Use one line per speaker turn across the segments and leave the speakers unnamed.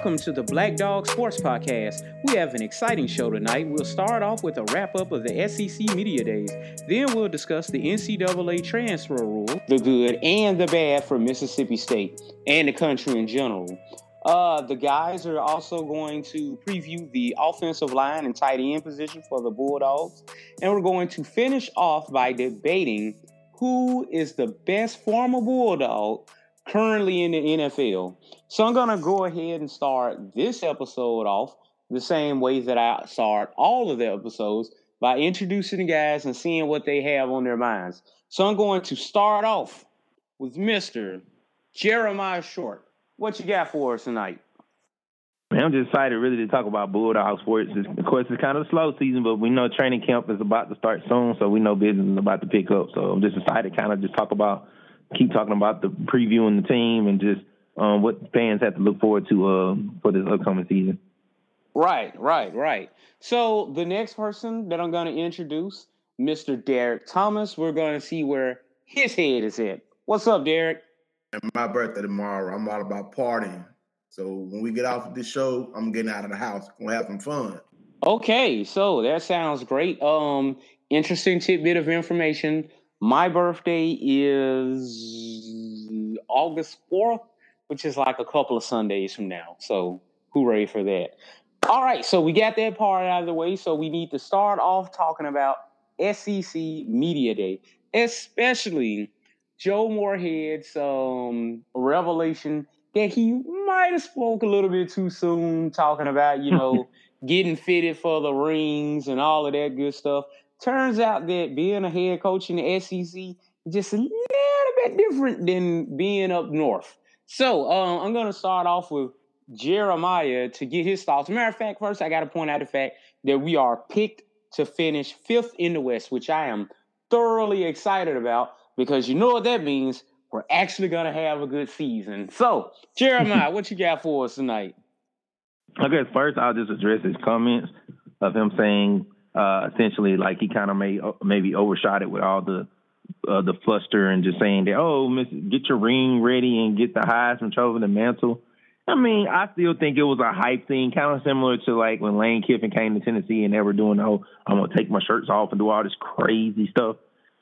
Welcome to the Black Dog Sports Podcast. We have an exciting show tonight. We'll start off with a wrap up of the SEC Media Days. Then we'll discuss the NCAA transfer rule, the good and the bad for Mississippi State and the country in general. Uh, the guys are also going to preview the offensive line and tight end position for the Bulldogs. And we're going to finish off by debating who is the best former Bulldog currently in the NFL. So I'm going to go ahead and start this episode off the same way that I start all of the episodes by introducing the guys and seeing what they have on their minds. So I'm going to start off with Mr. Jeremiah Short. What you got for us tonight?
Man, I'm just excited really to talk about Bulldog sports. It's, of course, it's kind of a slow season, but we know training camp is about to start soon, so we know business is about to pick up. So I'm just excited to kind of just talk about, keep talking about the previewing the team and just um, what fans have to look forward to uh, for this upcoming season.
Right, right, right. So the next person that I'm going to introduce, Mr. Derek Thomas, we're going to see where his head is at. What's up, Derek?
And my birthday tomorrow. I'm all about partying. So when we get off of this show, I'm getting out of the house. Gonna have some fun.
Okay, so that sounds great. Um, interesting tidbit of information. My birthday is August 4th, which is like a couple of Sundays from now. So hooray for that. All right, so we got that part out of the way. So we need to start off talking about SEC Media Day, especially Joe Moorhead's um, revelation that he might have spoke a little bit too soon, talking about you know getting fitted for the rings and all of that good stuff. Turns out that being a head coach in the SEC just a little bit different than being up north. So um, I'm going to start off with Jeremiah to get his thoughts. Matter of fact, first I got to point out the fact that we are picked to finish fifth in the West, which I am thoroughly excited about because you know what that means. We're actually going to have a good season. So, Jeremiah, what you got for us tonight?
I guess first I'll just address his comments of him saying uh, essentially like he kind of may maybe overshot it with all the uh, the fluster and just saying that oh, miss, get your ring ready and get the Heisman Trophy, the mantle. I mean, I still think it was a hype thing, kind of similar to like when Lane Kiffin came to Tennessee and they were doing, oh, I'm gonna take my shirts off and do all this crazy stuff.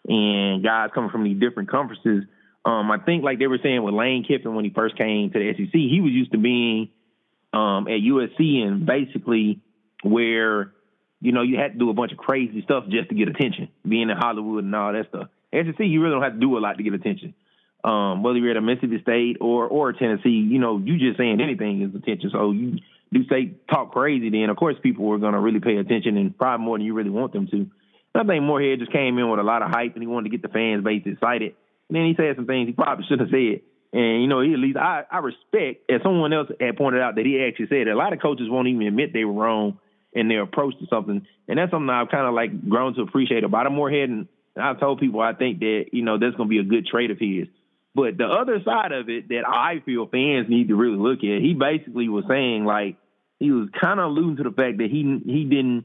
And guys coming from these different conferences, um, I think like they were saying with Lane Kiffin when he first came to the SEC, he was used to being um, at USC and basically where you know you had to do a bunch of crazy stuff just to get attention, being in Hollywood and all that stuff. SEC, you see, you really don't have to do a lot to get attention. Um, whether you're at a Mississippi State or or Tennessee, you know, you just saying anything is attention. So you do say talk crazy, then of course people are gonna really pay attention and probably more than you really want them to. And I think Moorhead just came in with a lot of hype and he wanted to get the fans base excited. And then he said some things he probably shouldn't have said. And you know, he at least I, I respect as someone else had pointed out that he actually said a lot of coaches won't even admit they were wrong in their approach to something. And that's something I've kind of like grown to appreciate about him Moorhead. And I've told people I think that, you know, that's gonna be a good trait of his. But the other side of it that I feel fans need to really look at, he basically was saying like he was kind of alluding to the fact that he he didn't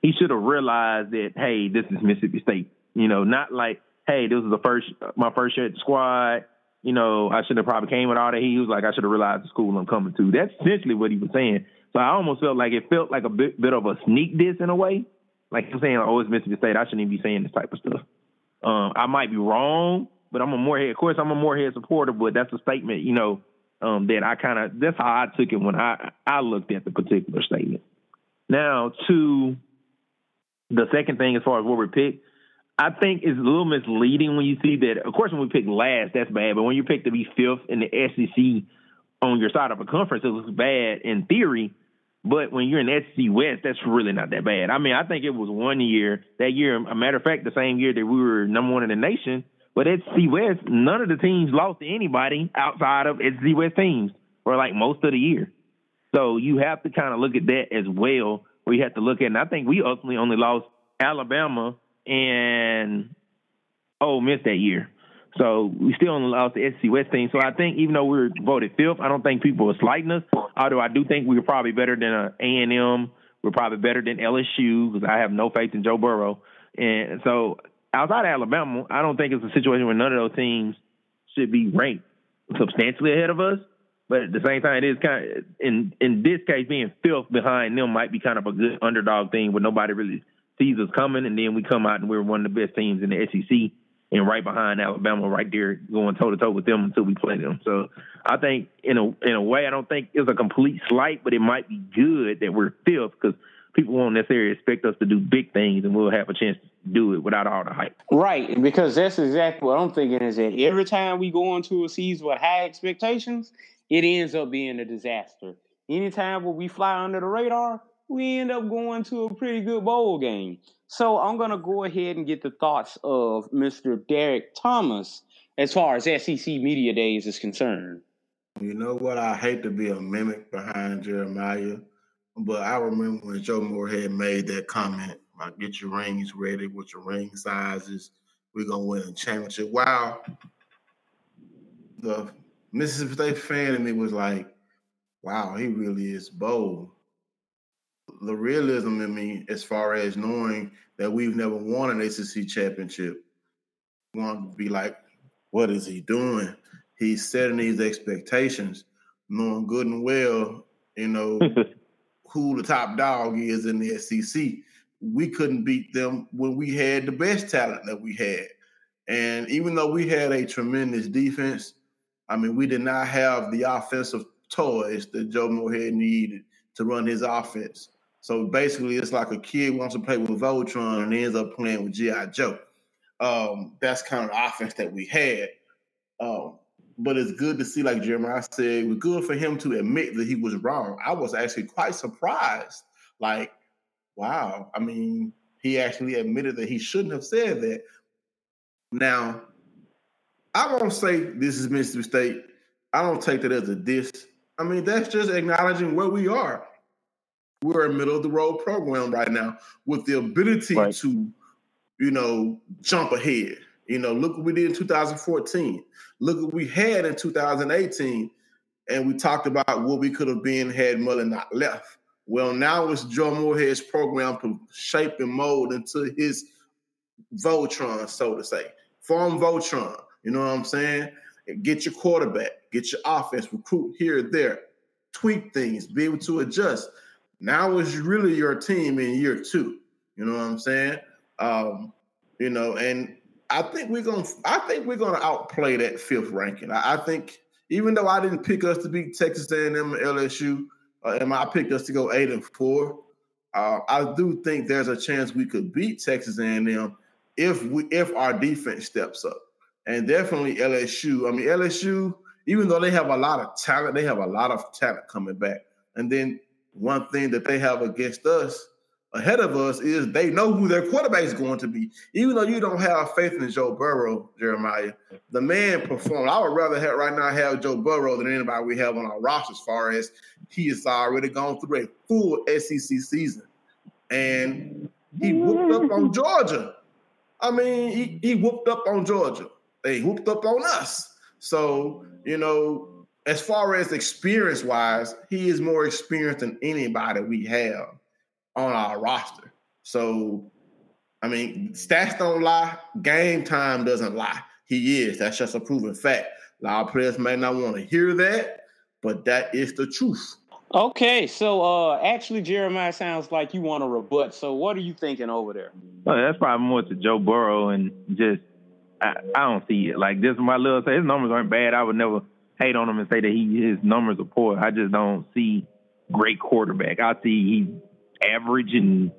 he should have realized that hey, this is Mississippi State. You know, not like hey, this is the first my first year at the squad. You know, I should have probably came with all that. He was like, I should have realized the school I'm coming to. That's essentially what he was saying. So I almost felt like it felt like a bit, bit of a sneak diss in a way. Like I'm saying, oh, it's Mississippi State. I shouldn't even be saying this type of stuff. Um, I might be wrong, but I'm a Moorhead. Of course, I'm a Moorhead supporter, but that's a statement, you know, um, that I kind of that's how I took it when I I looked at the particular statement. Now to the second thing, as far as what we picked, I think it's a little misleading when you see that. Of course, when we pick last, that's bad. But when you pick to be fifth in the SEC on your side of a conference, it looks bad in theory. But when you're in SEC West, that's really not that bad. I mean, I think it was one year. That year, a matter of fact, the same year that we were number one in the nation, but SEC West, none of the teams lost to anybody outside of SEC West teams for like most of the year. So you have to kind of look at that as well. We have to look at, and I think we ultimately only lost Alabama and Ole Miss that year. So we still only lost the SEC West team. So I think even though we were voted fifth, I don't think people were slighting us. Although I do think we were probably better than A and M. We're probably better than LSU because I have no faith in Joe Burrow. And so outside Alabama, I don't think it's a situation where none of those teams should be ranked substantially ahead of us. But at the same time, it is kind of in in this case being fifth behind them might be kind of a good underdog thing, where nobody really sees us coming, and then we come out and we're one of the best teams in the SEC, and right behind Alabama, right there going toe to toe with them until we play them. So I think in a in a way, I don't think it's a complete slight, but it might be good that we're fifth because people won't necessarily expect us to do big things, and we'll have a chance to do it without all the hype.
Right, because that's exactly what I'm thinking. Is that every time we go into a season with high expectations, it ends up being a disaster. Anytime where we fly under the radar, we end up going to a pretty good bowl game. So I'm gonna go ahead and get the thoughts of Mr. Derek Thomas as far as SEC Media Days is concerned.
You know what? I hate to be a mimic behind Jeremiah, but I remember when Joe Moorhead made that comment about get your rings ready with your ring sizes. We're gonna win a championship. Wow. The Mississippi State fan in me was like, wow, he really is bold. The realism in me, as far as knowing that we've never won an ACC championship, want to be like, what is he doing? He's setting these expectations, knowing good and well, you know, who the top dog is in the SEC. We couldn't beat them when we had the best talent that we had. And even though we had a tremendous defense, I mean, we did not have the offensive toys that Joe Moorhead needed to run his offense. So basically, it's like a kid wants to play with Voltron and ends up playing with G.I. Joe. Um, that's kind of the offense that we had. Um, but it's good to see, like Jeremiah said, it was good for him to admit that he was wrong. I was actually quite surprised. Like, wow. I mean, he actually admitted that he shouldn't have said that. Now, I won't say this is Mississippi State. I don't take that as a diss. I mean, that's just acknowledging where we are. We're a middle of the road program right now with the ability right. to, you know, jump ahead. You know, look what we did in 2014. Look what we had in 2018. And we talked about what we could have been had Mullen not left. Well, now it's Joe Moorhead's program to shape and mold into his Voltron, so to say. Form Voltron. You know what I'm saying? Get your quarterback, get your offense, recruit here, there, tweak things, be able to adjust. Now it's really your team in year two. You know what I'm saying? Um, you know, and I think we're gonna I think we're gonna outplay that fifth ranking. I, I think even though I didn't pick us to beat Texas A&M and LSU, uh, and I picked us to go eight and four, uh, I do think there's a chance we could beat Texas A&M if we if our defense steps up and definitely LSU. I mean, LSU, even though they have a lot of talent, they have a lot of talent coming back. And then one thing that they have against us, ahead of us, is they know who their quarterback is going to be. Even though you don't have faith in Joe Burrow, Jeremiah, the man performed. I would rather have right now have Joe Burrow than anybody we have on our roster as far as he has already gone through a full SEC season. And he whooped up on Georgia. I mean, he, he whooped up on Georgia they whooped up on us. So, you know, as far as experience wise, he is more experienced than anybody we have on our roster. So, I mean, stats don't lie, game time doesn't lie. He is. That's just a proven fact. A lot of players may not want to hear that, but that is the truth.
Okay, so uh actually Jeremiah sounds like you want to rebut. So what are you thinking over there?
Well, that's probably more to Joe Burrow and just I, I don't see it. Like this, my little say his numbers aren't bad. I would never hate on him and say that he his numbers are poor. I just don't see great quarterback. I see he's average and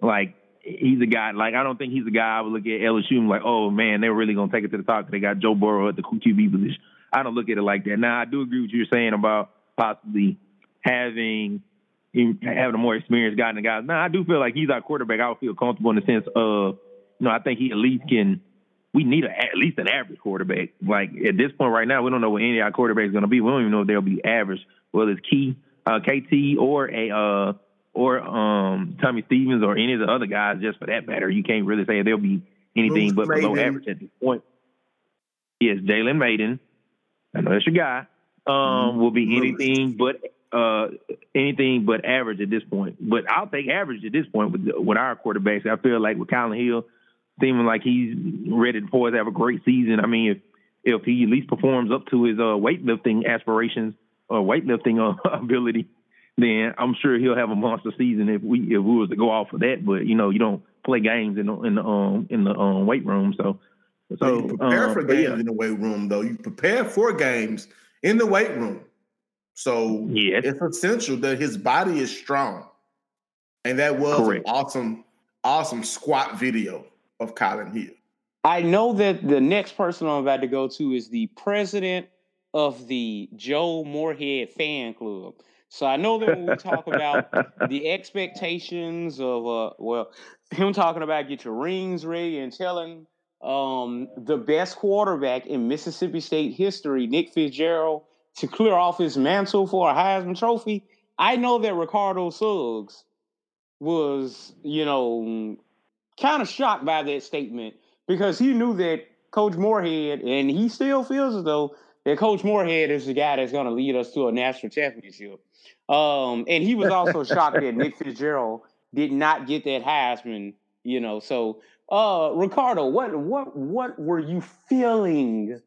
like he's a guy. Like I don't think he's a guy I would look at LSU and like, oh man, they're really gonna take it to the top. They got Joe Burrow at the QB position. I don't look at it like that. Now I do agree with you're saying about possibly having having a more experienced guy than the guys. Now I do feel like he's our quarterback. I would feel comfortable in the sense of, you know, I think he at least can we need a, at least an average quarterback. Like at this point right now, we don't know what any of our quarterbacks are going to be. We don't even know if they'll be average, whether it's Key, uh, KT or a uh, or um, Tommy Stevens or any of the other guys. Just for that matter, you can't really say they'll be anything but below average at this point. Yes, Jalen Mayden. I know that's your guy. Um, mm-hmm. will be anything but uh, anything but average at this point. But I'll take average at this point with with our quarterbacks. I feel like with Kylin Hill seeming like he's ready for to have a great season. I mean, if if he at least performs up to his uh, weightlifting aspirations uh, weightlifting ability, then I'm sure he'll have a monster season if we if we was to go off of that. But you know, you don't play games in the in the um in the um weight room, so.
So you prepare um, for games yeah. in the weight room, though. You prepare for games in the weight room. So yes. it's essential that his body is strong. And that was Correct. an awesome, awesome squat video of Kylin Hill.
I know that the next person I'm about to go to is the president of the Joe Moorhead fan club. So I know that when we talk about the expectations of uh well, him talking about get your rings ready and telling um the best quarterback in Mississippi State history, Nick Fitzgerald, to clear off his mantle for a Heisman Trophy. I know that Ricardo Suggs was, you know, kind of shocked by that statement because he knew that Coach Moorhead, and he still feels as though that Coach Moorhead is the guy that's going to lead us to a national championship. Um, and he was also shocked that Nick Fitzgerald did not get that Heisman. You know, so uh, Ricardo, what what what were you feeling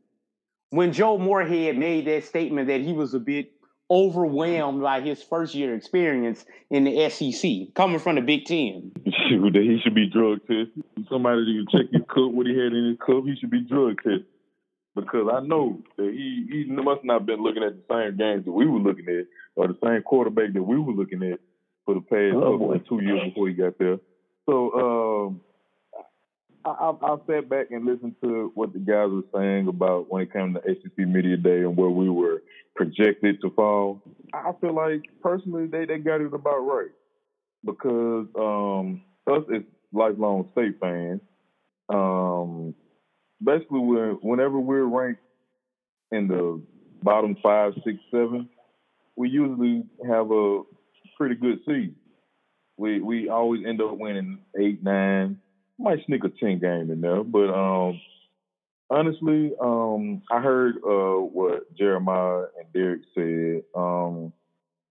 when Joe Moorhead made that statement that he was a bit overwhelmed by his first year experience in the SEC, coming from the Big Ten?
Shoot, he should be drug tested. Somebody that can check his cup, what he had in his cup, he should be drug tested because I know that he he must not been looking at the same games that we were looking at, or the same quarterback that we were looking at for the past oh, two years before he got there. So um, I, I, I sat back and listened to what the guys were saying about when it came to SEC Media Day and where we were projected to fall. I feel like personally they, they got it about right because um, us as lifelong state fans, um, basically we're, whenever we're ranked in the bottom five, six, seven, we usually have a pretty good seed. We we always end up winning eight, nine, might sneak a ten game in there. But um, honestly, um, I heard uh, what Jeremiah and Derek said. Um,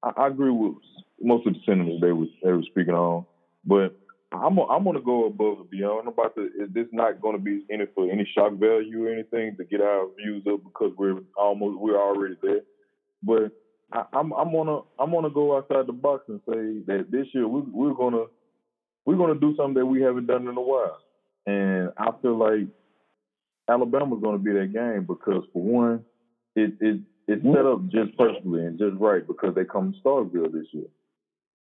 I, I, agree with most of the sentiments they was they were speaking on, but I'm I'm to go above and beyond. About to. Is this not going to be any for any shock value or anything to get our views up because we're almost we're already there. But I, I'm, I'm gonna I'm gonna go outside the box and say that this year we, we're gonna we're gonna do something that we haven't done in a while, and I feel like Alabama's gonna be that game because for one, it it it's mm-hmm. set up just perfectly and just right because they come to Starkville this year,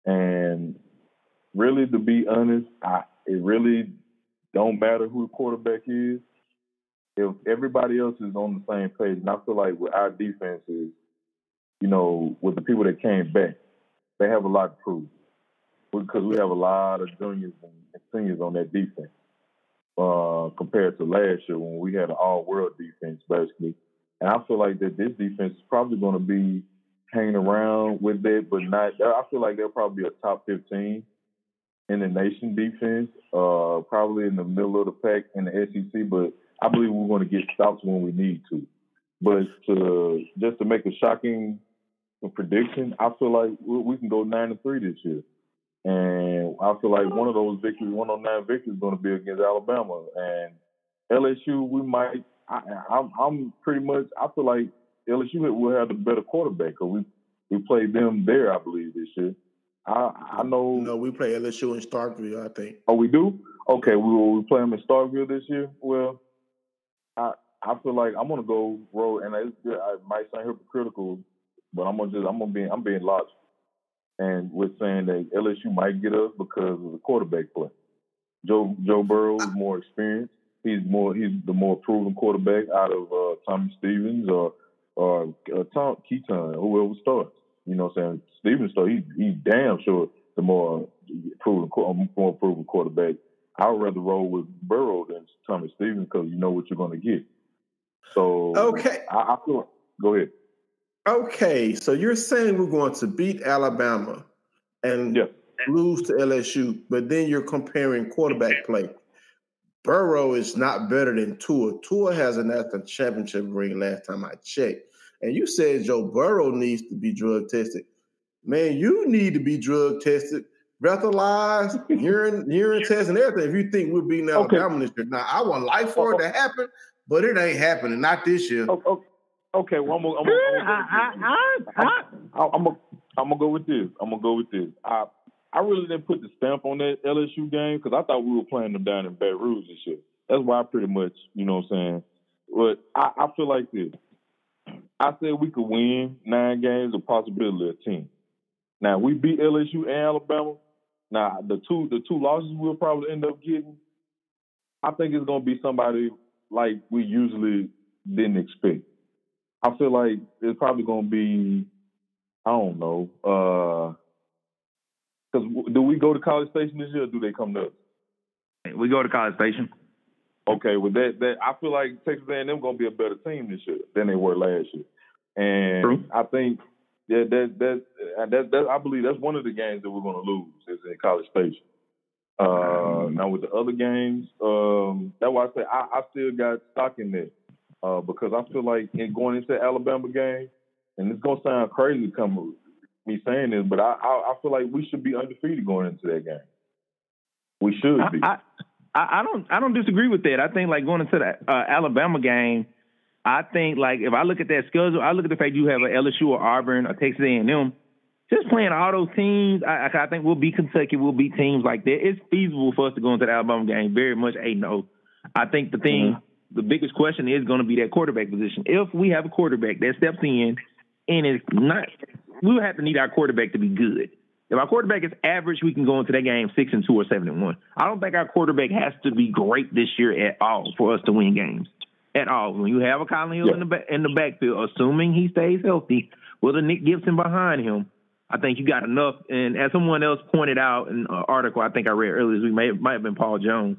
and really, to be honest, I, it really don't matter who the quarterback is. If everybody else is on the same page, and I feel like with our defenses, you know, with the people that came back, they have a lot to prove because we have a lot of juniors and seniors on that defense uh, compared to last year when we had an all-world defense basically. And I feel like that this defense is probably going to be hanging around with that, but not. I feel like they'll probably be a top 15 in the nation defense, uh, probably in the middle of the pack in the SEC, but I believe we're going to get stops when we need to. But to, just to make a shocking prediction, I feel like we, can go nine to three this year, and I feel like one of oh. those victories, one on nine victories, is going to be against Alabama and LSU. We might. I, I'm, I'm pretty much. I feel like LSU will have the better quarterback because we we played them there, I believe, this year. I, I know.
No, we play LSU in Starkville, I think.
Oh, we do. Okay, we will we play them in Starkville this year. Well, I I feel like I'm gonna go roll, and it's, I might sound hypocritical, but I'm gonna just I'm gonna be I'm being logical, and we're saying that LSU might get us because of the quarterback play. Joe Joe Burrow is more experienced. He's more he's the more proven quarterback out of uh, Tommy Stevens or or uh, Tom Keaton, whoever starts. You know what I'm saying? Stevens, so he he's damn sure the more proven more proven quarterback. I would rather roll with Burrow than Tommy Stevens because you know what you're going to get. So
okay,
I, I feel. Go ahead.
Okay, so you're saying we're going to beat Alabama and
yeah.
lose to LSU, but then you're comparing quarterback play. Burrow is not better than Tua. Tua has a national championship ring last time I checked. And you said Joe Burrow needs to be drug tested. Man, you need to be drug tested, breathalyzed, urine, urine test, and everything. If you think we're beating Alabama okay. this year, now I want life for it to happen, but it ain't happening. Not this year.
Okay. Okay, well I'm gonna, I'm gonna,
ah, ah, ah.
I'm gonna, I'm gonna go with this. I'm gonna go with this. I I really didn't put the stamp on that LSU game because I thought we were playing them down in Baton Rouge and shit. That's why I pretty much, you know what I'm saying. But I, I feel like this. I said we could win nine games, a possibility of ten. Now we beat LSU and Alabama. Now the two the two losses we'll probably end up getting. I think it's gonna be somebody like we usually didn't expect. I feel like it's probably gonna be I don't know. Because do we go to College Station this year, or do they come to us?
we go to College Station.
Okay, with that, that I feel like Texas A&M gonna be a better team this year than they were last year, and
True.
I think that that that, that that I believe that's one of the games that we're gonna lose is in College Station. Uh, now with the other games, um, that's why I say I, I still got stock in that uh, because I feel like in going into the Alabama game, and it's gonna sound crazy coming me saying this, but I, I I feel like we should be undefeated going into that game. We should be.
I, I, I don't I don't disagree with that. I think like going into the uh, Alabama game, I think like if I look at that schedule, I look at the fact you have a LSU or Auburn or Texas A&M, just playing all those teams. I, I think we'll beat Kentucky, we'll beat teams like that. It's feasible for us to go into the Alabama game very much a no. I think the thing, the biggest question is going to be that quarterback position. If we have a quarterback that steps in and is not, we would have to need our quarterback to be good. If our quarterback is average, we can go into that game six and two or seven and one. I don't think our quarterback has to be great this year at all for us to win games. At all. When you have a Kylin Hill
Yeah.
in the in the backfield, assuming he stays healthy, with a Nick Gibson behind him, I think you got enough. And as someone else pointed out in an article I think I read earlier week, may might have been Paul Jones,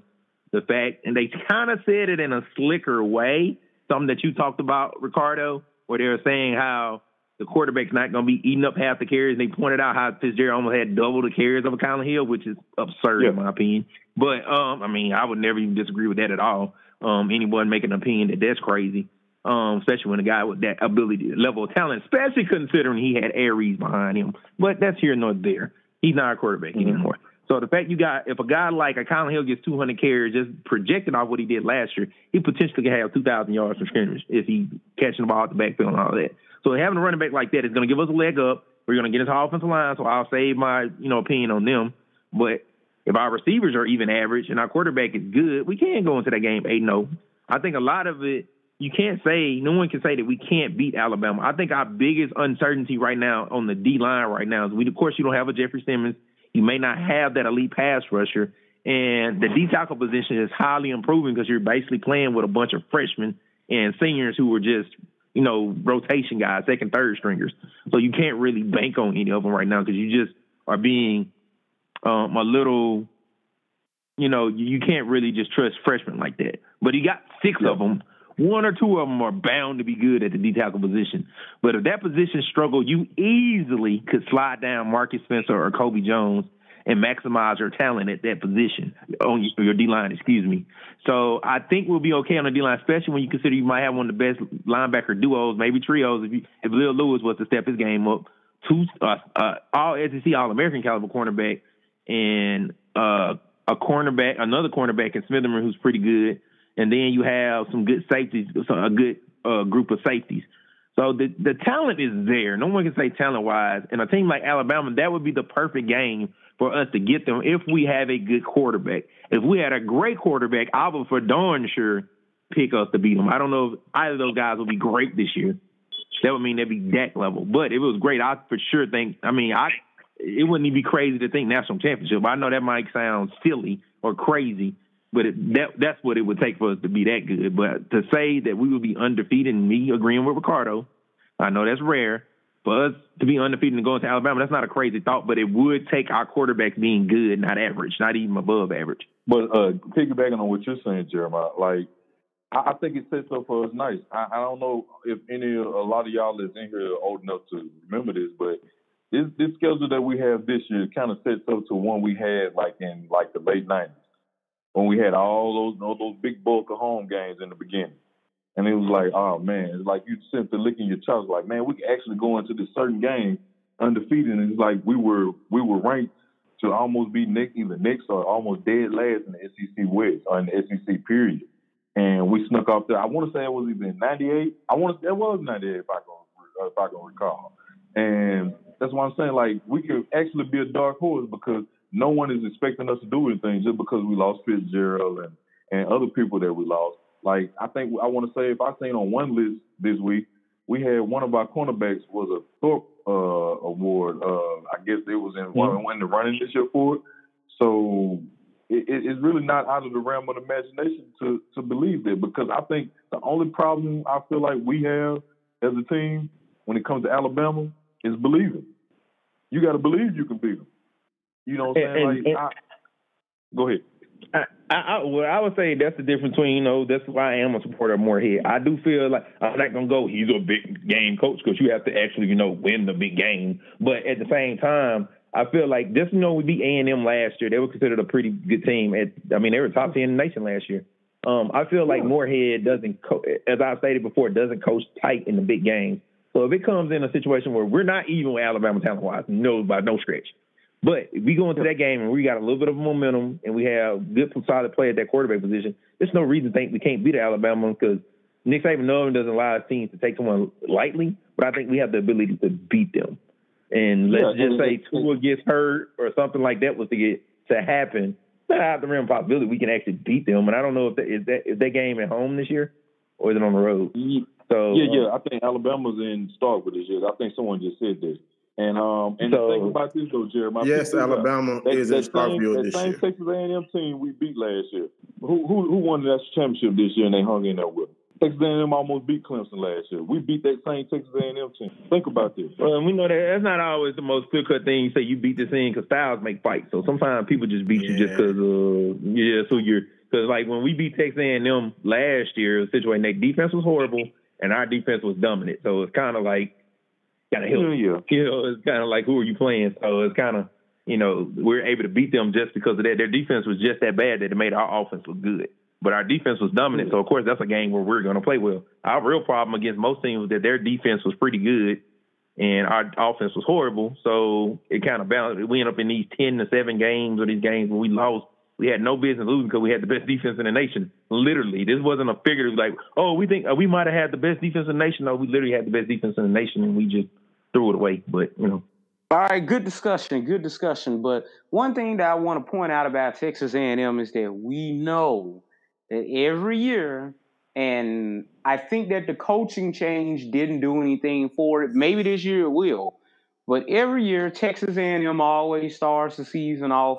the fact, and they kind of said it in a slicker way, something that you talked about, Ricardo, where they were saying how the quarterback's not going to be eating up half the carries. And they pointed out how Fitzgerald almost had double the carries of a Kylin Hill, which is absurd
Yeah.
in my opinion. But um, I mean, I would never even disagree with that at all. Um, anyone making an opinion that that's crazy, um, especially when a guy with that ability, level of talent, especially considering he had Aeris behind him. But that's here nor there. He's not a quarterback
Mhm.
anymore. So the fact you got, if a guy like a Kylin Hill gets 200 carries, just projected off what he did last year, he potentially could have 2,000 yards from scrimmage if he catching the ball at the backfield and all that. So having a running back like that is going to give us a leg up. We're going to get his offensive line, so I'll save my you know opinion on them. But if our receivers are even average and our quarterback is good, we can go into that game 8 0. I think a lot of it, you can't say, no one can say that we can't beat Alabama. I think our biggest uncertainty right now on the D line right now is we, of course, you don't have a Jeffrey Simmons. You may not have that elite pass rusher. And the D tackle position is highly improving because you're basically playing with a bunch of freshmen and seniors who were just, you know, rotation guys, second, third stringers. So you can't really bank on any of them right now because you just are being um, a little, you know, you you can't really just trust freshmen like that. But you got six of them. One or two of them are bound to be good at the D tackle position. But if that position struggle, you easily could slide down Marquiss Spencer or Kobe Jones and maximize your talent at that position on your- D line, excuse me. So I think we'll be okay on the D line, especially when you consider you might have one of the best linebacker duos, maybe trios, if you, if Lil Lewis was to step his game up. Two uh, uh, all SEC, all American caliber cornerback, and uh, a cornerback, another cornerback in Smitherman who's pretty good, and then you have some good safeties, a good uh, group of safeties. So the the talent is there. No one can say talent wise. And a team like Alabama, that would be the perfect game for us to get them if we have a good quarterback. If we had a great quarterback, I would for darn sure pick us to beat them. I don't know if either of those guys will be great this year. That would mean they'd be that level. But if it was great, I for sure think. I mean, I it wouldn't even be crazy to think national championship. I know that might sound silly or crazy, but it, that that's what it would take for us to be that good. But to say that we would be undefeated, me agreeing with Ricardo, I know that's rare. For us to be undefeated and going to Alabama, that's not a crazy thought, but it would take our quarterbacks being good, not average, not even above average.
But uh, piggybacking on what you're saying, Jeremiah, like I, think it sets up for us nice. I, I don't know if any a lot of y'all that's in here old enough to remember this, but this this schedule that we have this year kind of sets up to one we had like in like the late '90s when we had all those all those big bulk of home games in the beginning. And it was like, oh man, it's like you simply licking your chops, like, man, we can actually go into this certain game undefeated. And it's like we were we were ranked to almost be next either next or almost dead last in the SEC West or in the SEC period. and we snuck off there. I want to say it was even '98. I want to. Say it was '98 if I can if I can recall. And that's why I'm saying like we could actually be a dark horse because no one is expecting us to do anything just because we lost Fitzgerald and and other people that we lost. Like I think I want to say if I seen on one list this week, we had one of our cornerbacks was a Thorpe uh, award. Uh, I guess it was in mm-hmm. one, one the running this year for it. So it, it's really not out of the realm of imagination to to believe that because I think the only problem I feel like we have as a team when it comes to Alabama is believing. You got to believe you can beat them. You know what I'm saying? And, like, and, I, go ahead.
I, I, well, I would say that's the difference between you know that's why I am a supporter of Moorhead. I do feel like I'm not gonna go. He's a big game coach because you have to actually you know win the big game. But at the same time, I feel like this you know we beat A and M last year. They were considered a pretty good team. At I mean they were top ten in the nation last year. Um, I feel like Moorhead doesn't, co- as I stated before, doesn't coach tight in the big games. So if it comes in a situation where we're not even with Alabama talent wise, no by no stretch. But if we go into that game and we got a little bit of momentum and we have good, solid play at that quarterback position, there's no reason to think we can't beat Alabama because Nick Saban doesn't allow his teams to take someone lightly, but I think we have the ability to beat them. And let's yeah, just say Tua gets hurt or something like that was to get to happen. Not out of the realm possibility we can actually beat them. And I don't know if that is that is that game at home this year or is it on the road?
So yeah, yeah. Uh, I think Alabama's in Starkville this year. I think someone just said this. And um and so, think about this though, Jeremiah.
Yes, Alabama
that,
is
that
in Starkville
this
same
year. Texas A&M team we beat last year. Who who who won the national championship this year and they hung in there with them? Texas A&M almost beat Clemson last year. We beat that same Texas A&M team. Think about this.
Well, we know that that's not always the most clear cut thing. You say you beat this team because styles make fights. So sometimes people just beat yeah. you just because uh yeah. So you're because like when we beat Texas A&M last year, the situation their defense was horrible and our defense was dominant. So it's kind of like kind of help. Yeah, You know, it's kind of like who are you playing? So it's kind of you know we're able to beat them just because of that. Their defense was just that bad that it made our offense look good. But our defense was dominant, so of course that's a game where we're going to play well. Our real problem against most teams was that their defense was pretty good, and our offense was horrible. So it kind of balanced. We ended up in these ten to seven games or these games where we lost we had no business losing because we had the best defense in the nation. Literally, this wasn't a figurative like, oh, we think uh, we might have had the best defense in the nation. No, we literally had the best defense in the nation, and we just threw it away. But you know.
All right, good discussion, good discussion. But one thing that I want to point out about Texas A&M is that we know that every year, and I think that the coaching change didn't do anything for it. Maybe this year it will, but every year Texas A&M always starts the season off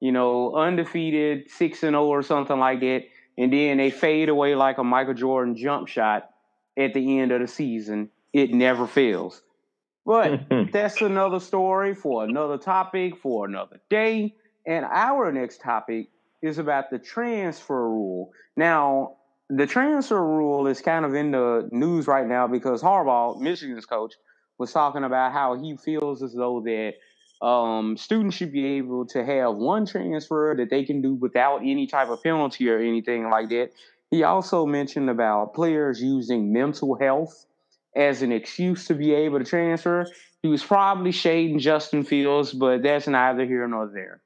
you know, undefeated, six and zero oh or something like that, and then they fade away like a Michael Jordan jump shot at the end of the season. It never fails. But that's another story for another topic for another day. And our next topic is about the transfer rule. Now, the transfer rule is kind of in the news right now because Harbaugh, Michigan's coach, was talking about how he feels as though that um, students should be able to have one transfer that they can do without any type of penalty or anything like that. He also mentioned about players using mental health as an excuse to be able to transfer. He was probably shading Justin Fields, but that's neither here nor there.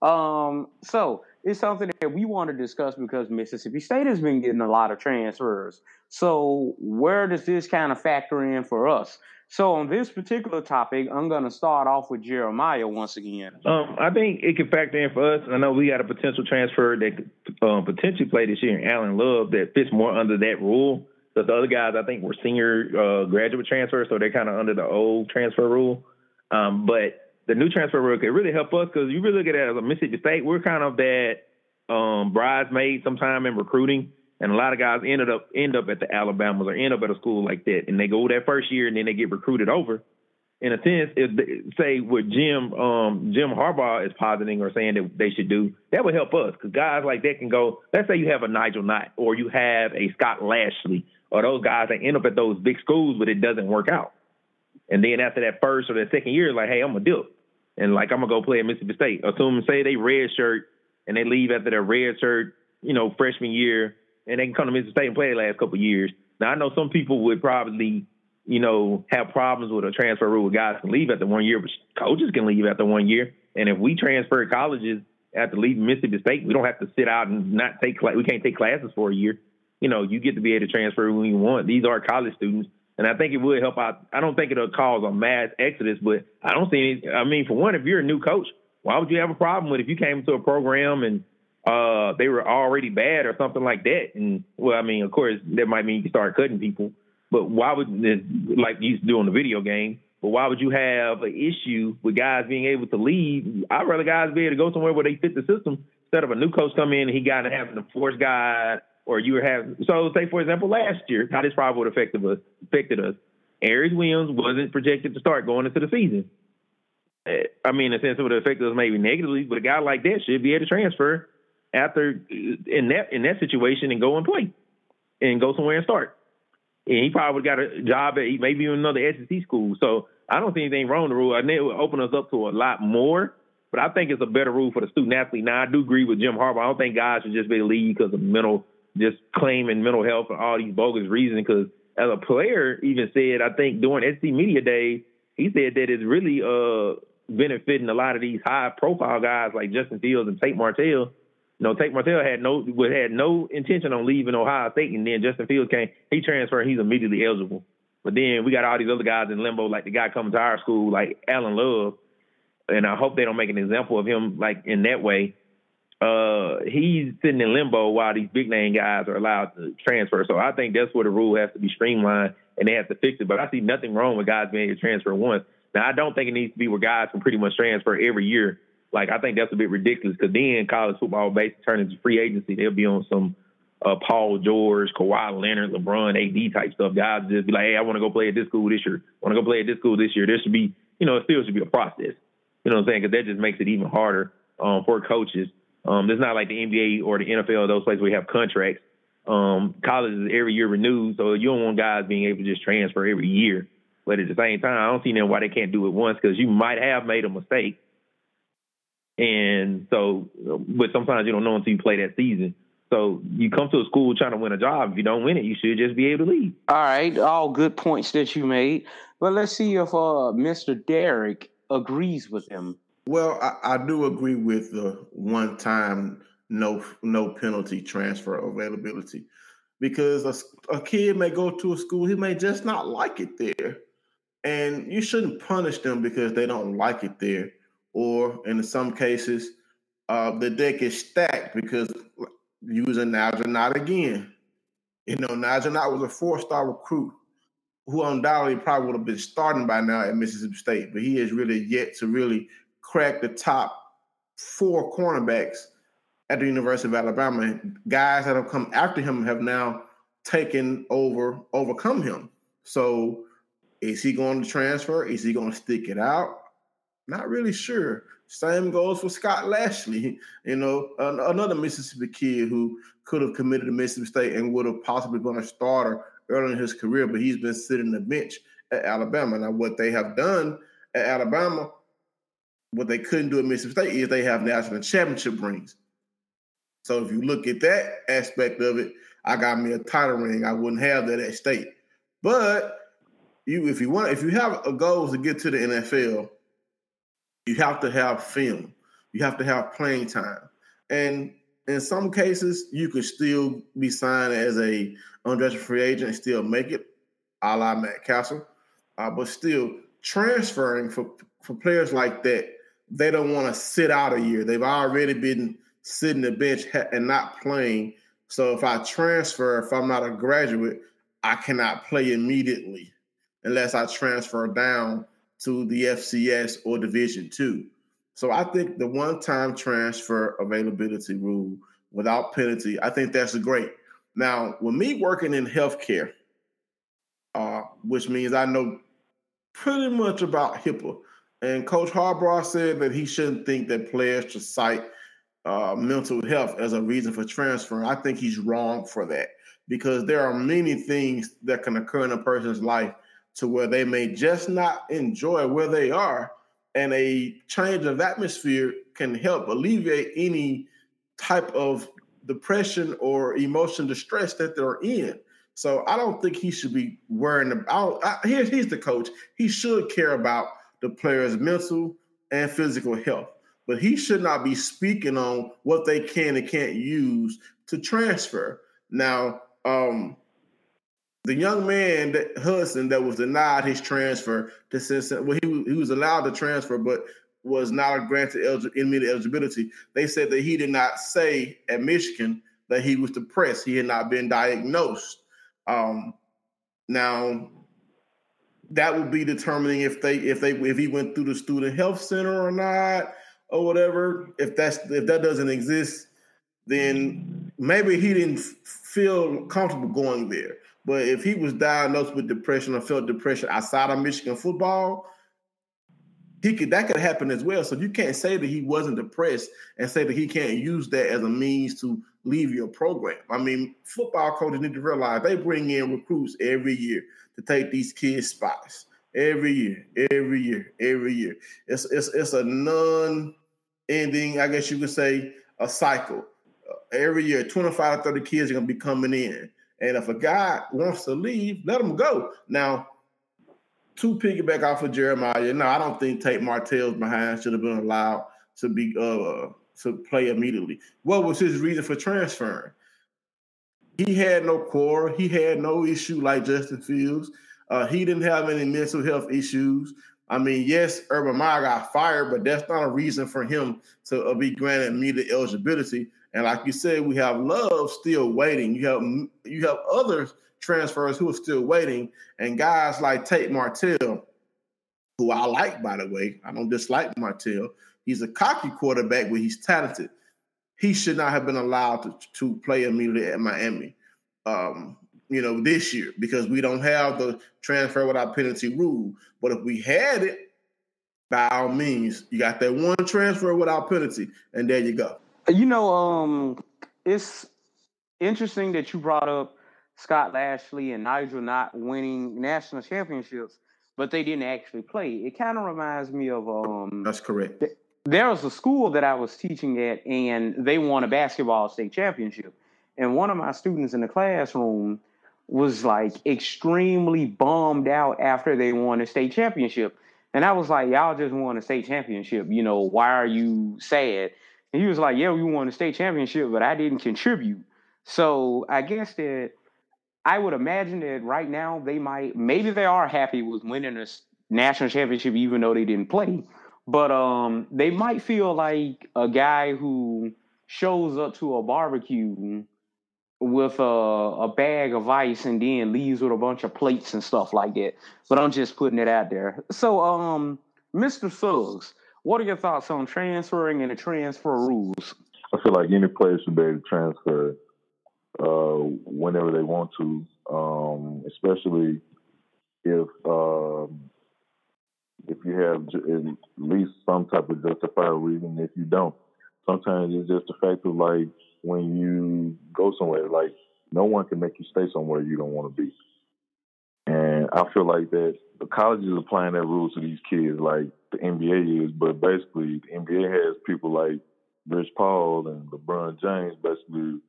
Um, so it's something that we want to discuss because Mississippi State has been getting a lot of transfers. So where does this kind of factor in for us? So on this particular topic, I'm going to start off with Jeremiah once again.
Um, I think it can factor in for us. I know we got a potential transfer that could um, potentially play this year in Allen Love that fits more under that rule. But the other guys, I think, were senior uh, graduate transfers, so they're kind of under the old transfer rule. Um, but the new transfer rule could really help us because you really look at it as a Mississippi State, we're kind of that um, bridesmaid sometime in recruiting. And a lot of guys ended up end up at the Alabamas or end up at a school like that, and they go that first year and then they get recruited over. In a sense, if they, say what Jim um, Jim Harbaugh is positing or saying that they should do, that would help us because guys like that can go. Let's say you have a Nigel Knott or you have a Scott Lashley or those guys that end up at those big schools, but it doesn't work out. And then after that first or that second year, like, hey, I'm gonna dip, and like I'm gonna go play at Mississippi State. Assume say they red shirt and they leave after their red shirt, you know, freshman year and they can come to Mississippi State and play the last couple years. Now I know some people would probably, you know, have problems with a transfer rule. Guys can leave after one year, but coaches can leave after one year. And if we transfer colleges after leaving Mississippi State, we don't have to sit out and not take. We can't take classes for a year. you know, you get to be able to transfer when you want. These are college students. And I think it would help out. I don't think it'll cause a mass exodus, but I don't see any. I mean, for one, if you're a new coach, why would you have a problem with if you came to a program and uh, they were already bad or something like that? And well, I mean, of course, that might mean you start cutting people. But why would like you do on the video game? But why would you have an issue with guys being able to leave? I'd rather guys be able to go somewhere where they fit the system instead of a new coach come in and he got to having to force guys or you having so say for example last year how this probably would affect us affected us. Aeris Williams wasn't projected to start going into the season. Eh, I mean, in a sense, it would have affected us maybe negatively, but a guy like that should be able to transfer after in that in that situation and go and play and go somewhere and start. And he probably got a job at maybe even another SEC school. So I don't see anything wrong with the rule. I think it would open us up to a lot more. But I think it's a better rule for the student athlete. Now I do agree with Jim Harbaugh. I don't think guys should just be leave because of mental just claiming mental health for all these bogus reasons. Because as a player, even said, I think during SEC Media Day, he said that it's really uh, benefiting a lot of these high profile guys like Justin Fields and Tate Martell. You know, Tate Martell had no had no intention on leaving Ohio State, and then Justin Fields came. He transferred. He's immediately eligible. But then we got all these other guys in limbo, like the guy coming to our school, like Alan Love. And I hope they don't make an example of him like in that way uh, he's sitting in limbo while these big name guys are allowed to transfer. So I think that's where the rule has to be streamlined and they have to fix it. But I see nothing wrong with guys being able to transfer once. Now I don't think it needs to be where guys can pretty much transfer every year. Like I think that's a bit ridiculous because then college football basically turn into free agency. They'll be on some uh, Paul George, Kawhi Leonard, LeBron, AD type stuff. Guys just be like, hey, I want to go play at this school this year. I want to go play at this school this year. There should be, you know, it still should be a process. You know what I'm saying? Because that just makes it even harder um, for coaches um, it's not like the NBA or the NFL, those places where you have contracts. Um, college is every year renewed, so you don't want guys being able to just transfer every year. But at the same time, I don't see them why they can't do it once because you might have made a mistake. And so, but sometimes you don't know until you play that season. So you come to a school trying to win a job. If you don't win it, you should just be able to leave.
All right, all good points that you made. But let's see if uh, Mr. Derek agrees with him.
Well, I, I do agree with the one time no no penalty transfer availability because a, a kid may go to a school he may just not like it there and you shouldn't punish them because they don't like it there or in some cases uh, the deck is stacked because using Nigel Knott again. You know, Nigel Knott was a four-star recruit who undoubtedly probably would have been starting by now at Mississippi State, but he has really yet to really crack the top four cornerbacks at the University of Alabama. Guys that have come after him have now taken over, overcome him. So is he going to transfer? Is he going to stick it out? Not really sure. Same goes for Scott Lashley, you know, another Mississippi kid who could have committed to Mississippi State and would have possibly been a starter early in his career, but he's been sitting the bench at Alabama. Now, what they have done at Alabama what they couldn't do at Mississippi State is they have national championship rings. So if you look at that aspect of it, I got me a title ring. I wouldn't have that at state. But you, if you want, if you have a goal to get to the NFL, you have to have film. You have to have playing time. And in some cases, you could still be signed as a undrafted free agent and still make it, a la Matt Cassel. Uh, but still, transferring for for players like that they don't want to sit out a year. They've already been sitting the bench and not playing. So if I transfer, if I'm not a graduate, I cannot play immediately unless I transfer down to the FCS or Division two. So I think the one-time transfer availability rule without penalty, I think that's great. Now, with me working in healthcare, uh, which means I know pretty much about HIPAA. And Coach Harbaugh said that he shouldn't think that players should cite uh, mental health as a reason for transferring. I think he's wrong for that because there are many things that can occur in a person's life to where they may just not enjoy where they are, and a change of atmosphere can help alleviate any type of depression or emotion distress that they're in. So I don't think he should be worrying about. I, he's the coach. He should care about the player's mental and physical health. But he should not be speaking on what they can and can't use to transfer. Now, um, the young man that Hudson that was denied his transfer to Cincinnati, well, he, he was allowed to transfer, but was not granted immediate eligibility. They said that he did not say at Michigan that he was depressed. He had not been diagnosed. Um, now, that would be determining if they if they if he went through the student health center or not or whatever. If that's if that doesn't exist, then maybe he didn't feel comfortable going there. But if he was diagnosed with depression or felt depression outside of Michigan football, he could that could happen as well. So you can't say that he wasn't depressed and say that he can't use that as a means to leave your program. I mean, football coaches need to realize they bring in recruits every year to take these kids' spots. Every year, every year, every year. It's it's it's a non-ending, I guess you could say, a cycle. Every year, 25 to 30 kids are gonna be coming in. And if a guy wants to leave, let him go. Now, to piggyback off of Jeremiah, no, I don't think Tate Martell's behind should have been allowed to be uh to play immediately. What was his reason for transferring? He had no core. He had no issue like Justin Fields. Uh, he didn't have any mental health issues. I mean, yes, Urban Meyer got fired, but that's not a reason for him to uh, be granted immediate eligibility. And like you said, we have Love still waiting. You have you have other transfers who are still waiting, and guys like Tate Martell, who I like by the way. I don't dislike Martell. He's a cocky quarterback, but he's talented. He should not have been allowed to, to play immediately at Miami. Um, you know, this year because we don't have the transfer without penalty rule. But if we had it, by all means, you got that one transfer without penalty, and there you go.
You know, um, it's interesting that you brought up Scott Lashley and Nigel Knott winning national championships, but they didn't actually play. It kind of reminds me of um.
That's correct.
Th- there was a school that I was teaching at, and they won a basketball state championship. And one of my students in the classroom was like extremely bummed out after they won a state championship. And I was like, y'all just won a state championship. You know, why are you sad? And he was like, yeah, we won the state championship, but I didn't contribute. So I guess that I would imagine that right now they might, maybe they are happy with winning a national championship, even though they didn't play. But um, they might feel like a guy who shows up to a barbecue with a, a bag of ice and then leaves with a bunch of plates and stuff like that. But I'm just putting it out there. So, um, Mr. Suggs, what are your thoughts on transferring and the transfer rules?
I feel like any player should be able to transfer uh, whenever they want to, um, especially if um, if you have at least some type of justified reason. If you don't, sometimes it's just the fact of like when you go somewhere, like no one can make you stay somewhere you don't want to be. And I feel like that the colleges are applying that rule to these kids like the NBA is, but basically the NBA has people like Rich Paul and LeBron James basically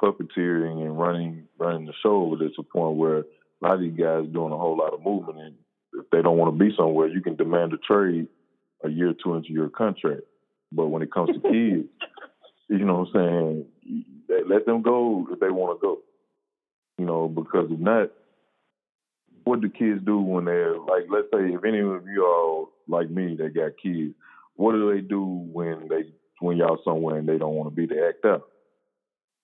puppeteering and running running the show over there to the point where a lot of these guys doing a whole lot of movement and if they don't want to be somewhere, you can demand a trade a year or two into your contract. But when it comes to kids, you know what I'm saying, let them go if they want to go. You know, because if not, what do kids do when they're like, let's say if any of you all like me that got kids, what do they do when they when y'all somewhere and they don't want to be to act out?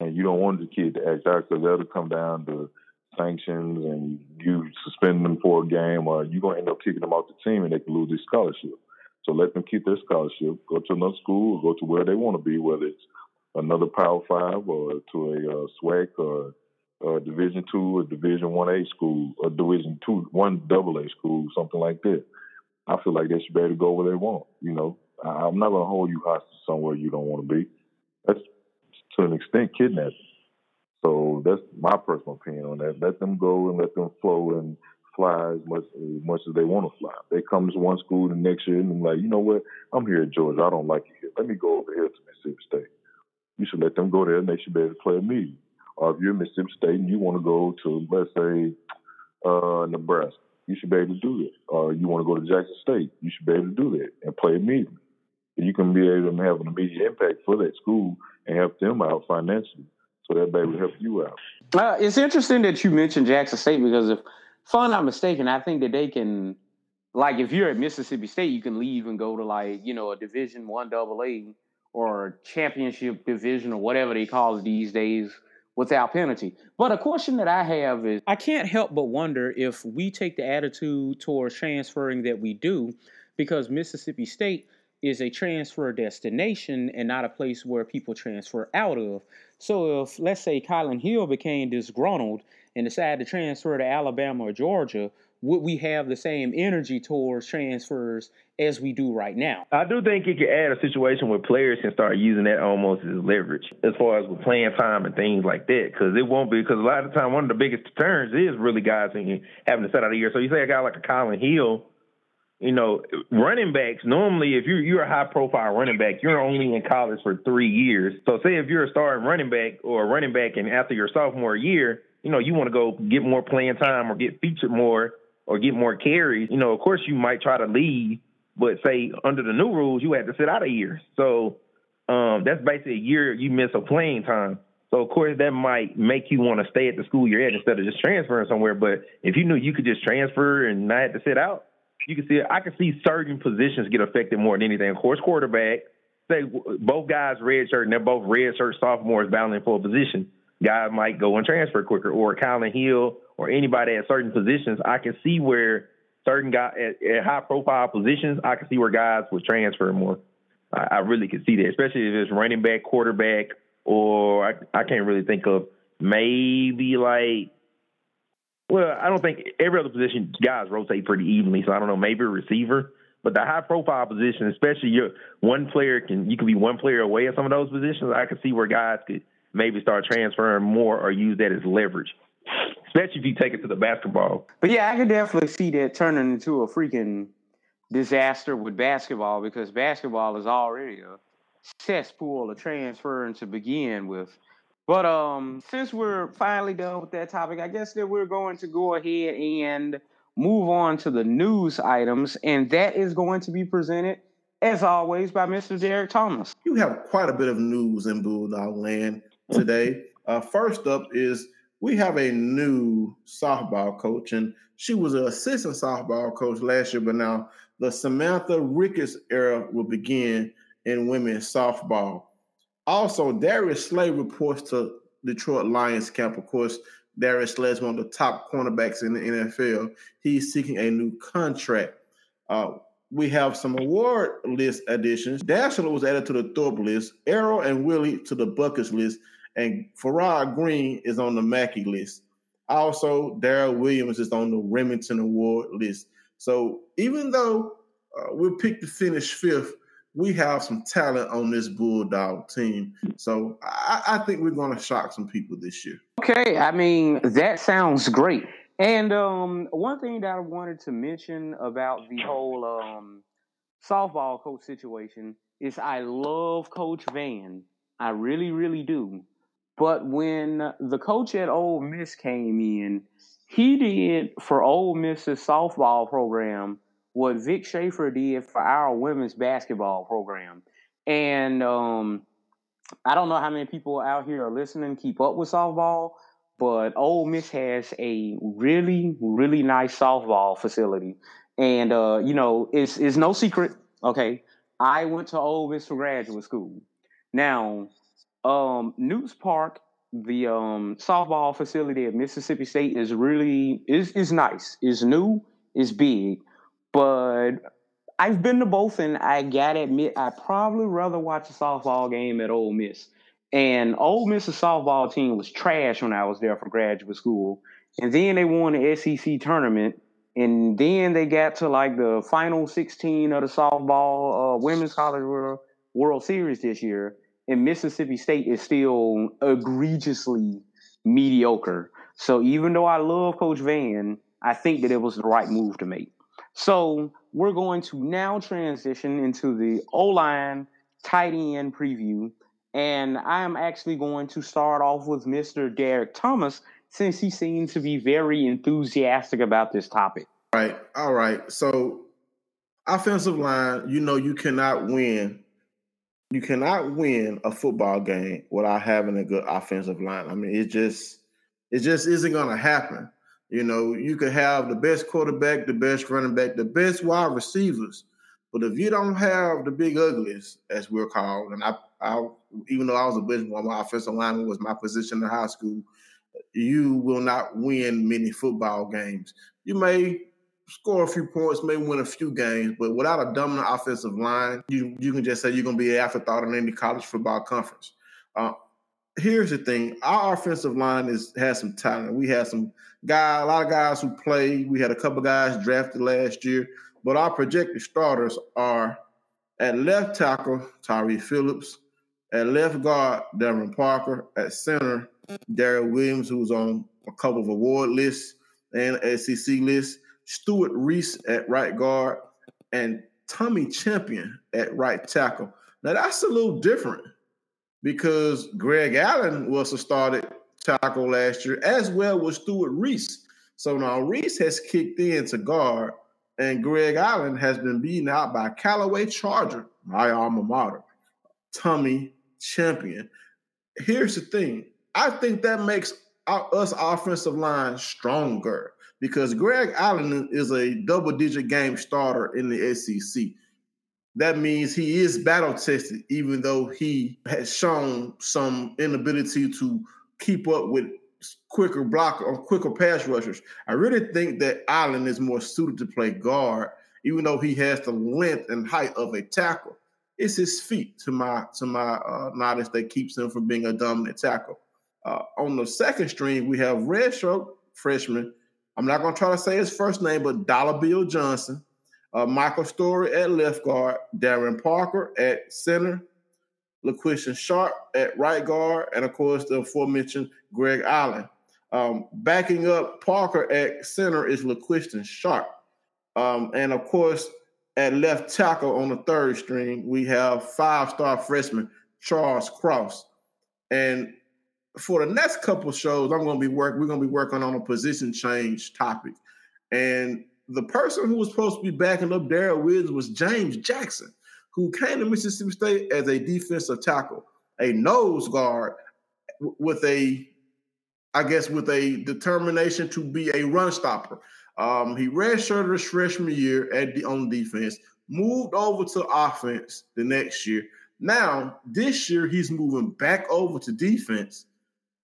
And you don't want the kid to act out because that'll come down to sanctions and you suspend them for a game or you're to end up kicking them off the team and they can lose their scholarship. So let them keep their scholarship, go to another school, or go to where they want to be, whether it's another Power Five or to a uh, SWAC or a Division Two or Division One A school or Division Two One Double A school, something like that. I feel like they should be able to go where they want. You know, I'm not going to hold you hostage somewhere you don't want to be. That's to an extent kidnapping. So that's my personal opinion on that. Let them go and let them flow and fly as much as much as they want to fly. They come to one school the next year and I'm like, you know what? I'm here at Georgia. I don't like it here. Let me go over here to Mississippi State. You should let them go there and they should be able to play meeting. Or if you're Mississippi State and you want to go to let's say uh, Nebraska, you should be able to do that. Or you want to go to Jackson State, you should be able to do that and play immediately. And you can be able to have an immediate impact for that school and help them out financially so that baby will help you out.
Uh, it's interesting that you mentioned Jackson State because if, if I'm not mistaken, I think that they can, like, if you're at Mississippi State, you can leave and go to like you know a Division One Double A or championship division or whatever they call it these days without penalty. But a question that I have is I can't help but wonder if we take the attitude towards transferring that we do because Mississippi State is a transfer destination and not a place where people transfer out of. So if let's say Kylin Hill became disgruntled and decided to transfer to Alabama or Georgia, would we have the same energy towards transfers as we do right now?
I do think it could add a situation where players can start using that almost as leverage as far as with playing time and things like that. Because it won't be because a lot of the time one of the biggest turns is really guys having to set out a year. So you say a guy like a Kylin Hill you know, running backs normally, if you're you're a high profile running back, you're only in college for three years. So say if you're a starting running back or a running back, and after your sophomore year, you know, you want to go get more playing time or get featured more or get more carries. You know, of course, you might try to leave, but say under the new rules, you had to sit out a year. So um, that's basically a year you miss a playing time. So of course that might make you want to stay at the school you're at instead of just transferring somewhere. But if you knew you could just transfer and not have to sit out, you can see I can see certain positions get affected more than anything. Of course, quarterback. Say both guys red shirt and they're both red shirt sophomores battling for a position. Guy might go and transfer quicker, or Kylin Hill, or anybody at certain positions. I can see where certain guys at, at high profile positions, I can see where guys would transfer more. I, I really can see that, especially if it's running back, quarterback, or I, I can't really think of maybe like well, I don't think every other position guys rotate pretty evenly. So I don't know, maybe a receiver. But the high profile position, especially your one player can you can be one player away at some of those positions. I can see where guys could maybe start transferring more or use that as leverage. Especially if you take it to the basketball.
But yeah, I can definitely see that turning into a freaking disaster with basketball because basketball is already a cesspool of transferring to begin with. But um, since we're finally done with that topic, I guess that we're going to go ahead and move on to the news items, and that is going to be presented, as always, by Mr. Derek Thomas.
You have quite a bit of news in Bulldog Land today. uh, first up is we have a new softball coach, and she was an assistant softball coach last year, but now the Samantha Ricketts era will begin in women's softball. Also, Darius Slay reports to Detroit Lions camp. Of course, Darius Slay is one of the top cornerbacks in the NFL. He's seeking a new contract. Uh, we have some award list additions. Dazzler was added to the Thorpe list, Arrow and Willie to the Buckets list, and Farrod Green is on the Mackey list. Also, Daryl Williams is on the Remington Award list. So even though uh, we're picked to finish fifth, we have some talent on this Bulldog team. So I, I think we're going to shock some people this year.
Okay, I mean that sounds great. And um, one thing that I wanted to mention about the whole um, softball coach situation is I love Coach Van. I really, really do. But when the coach at Ole Miss came in, he did for Ole Miss's softball program what Vic Schaefer did for our women's basketball program. And um, I don't know how many people out here are listening, keep up with softball, but Ole Miss has a really, really nice softball facility. And, uh, you know, it's, it's no secret, okay? I went to Ole Miss for graduate school. Now, um, Nusz Park, the um, softball facility at Mississippi State is really is is nice. It's new. It's big. But I've been to both, and I gotta admit, I probably rather watch a softball game at Ole Miss. And Ole Miss's softball team was trash when I was there for graduate school. And then they won the SEC tournament. And then they got to like the final 16 of the softball uh, women's college world, world series this year. And Mississippi State is still egregiously mediocre. So even though I love Coach Van, I think that it was the right move to make. So we're going to now transition into the O line tight end preview. And I am actually going to start off with Mr. Derek Thomas since he seems to be very enthusiastic about this topic.
All right. All right. So, offensive line, you know, you cannot win. You cannot win a football game without having a good offensive line. I mean, it just It just isn't going to happen. You know, you could have the best quarterback, the best running back, the best wide receivers, but if you don't have the big uglies, as we're called, and I, I even though I was a one, my offensive lineman was my position in high school, you will not win many football games. You may score a few points, may win a few games, but without a dominant offensive line, you you can just say you're going to be an afterthought in any college football conference. Uh, here's the thing: our offensive line is has some talent. We have some guy, a lot of guys who play. We had a couple guys drafted last year, but our projected starters are at left tackle Tyree Phillips, at left guard Darren Parker, at center Daryl Williams, who's on a couple of award lists and SEC lists, Stewart Reese at right guard, and Tommy Champion at right tackle. Now that's a little different because Greg Allen was a started tackle last year, as well was Stewart Reese. So now Reese has kicked in to guard, and Greg Allen has been beaten out by Callaway Charger, my alma mater, Tommy Champion. Here's the thing I think that makes us offensive line stronger because Greg Allen is a double digit game starter in the SEC. That means he is battle tested, even though he has shown some inability to keep up with quicker block or quicker pass rushers. I really think that Allen is more suited to play guard, even though he has the length and height of a tackle. It's his feet, to my to my uh, knowledge, that keeps him from being a dominant tackle. Uh, on the second string, we have redshirt freshman. I'm not going to try to say his first name, but Dollar Bill Johnson. Uh, Michael Story at left guard, Darren Parker at center, LaQuinston Sharp at right guard, and of course the aforementioned Greg Allen. Um, backing up Parker at center is LaQuinston Sharp. Um, and of course, at left tackle on the third string, we have five-star freshman Charles Cross. And for the next couple shows, I'm going to be work. We're going to be working on a position change topic, and the person who was supposed to be backing up Daryl Williams was James Jackson, who came to Mississippi State as a defensive tackle, a nose guard with a, I guess, with a determination to be a run stopper. Um, he redshirted his freshman year at the on defense, moved over to offense the next year. Now this year he's moving back over to defense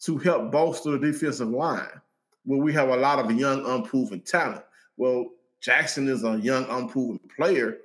to help bolster the defensive line, where we have a lot of young, unproven talent. Well, Jackson is a young, unproven player.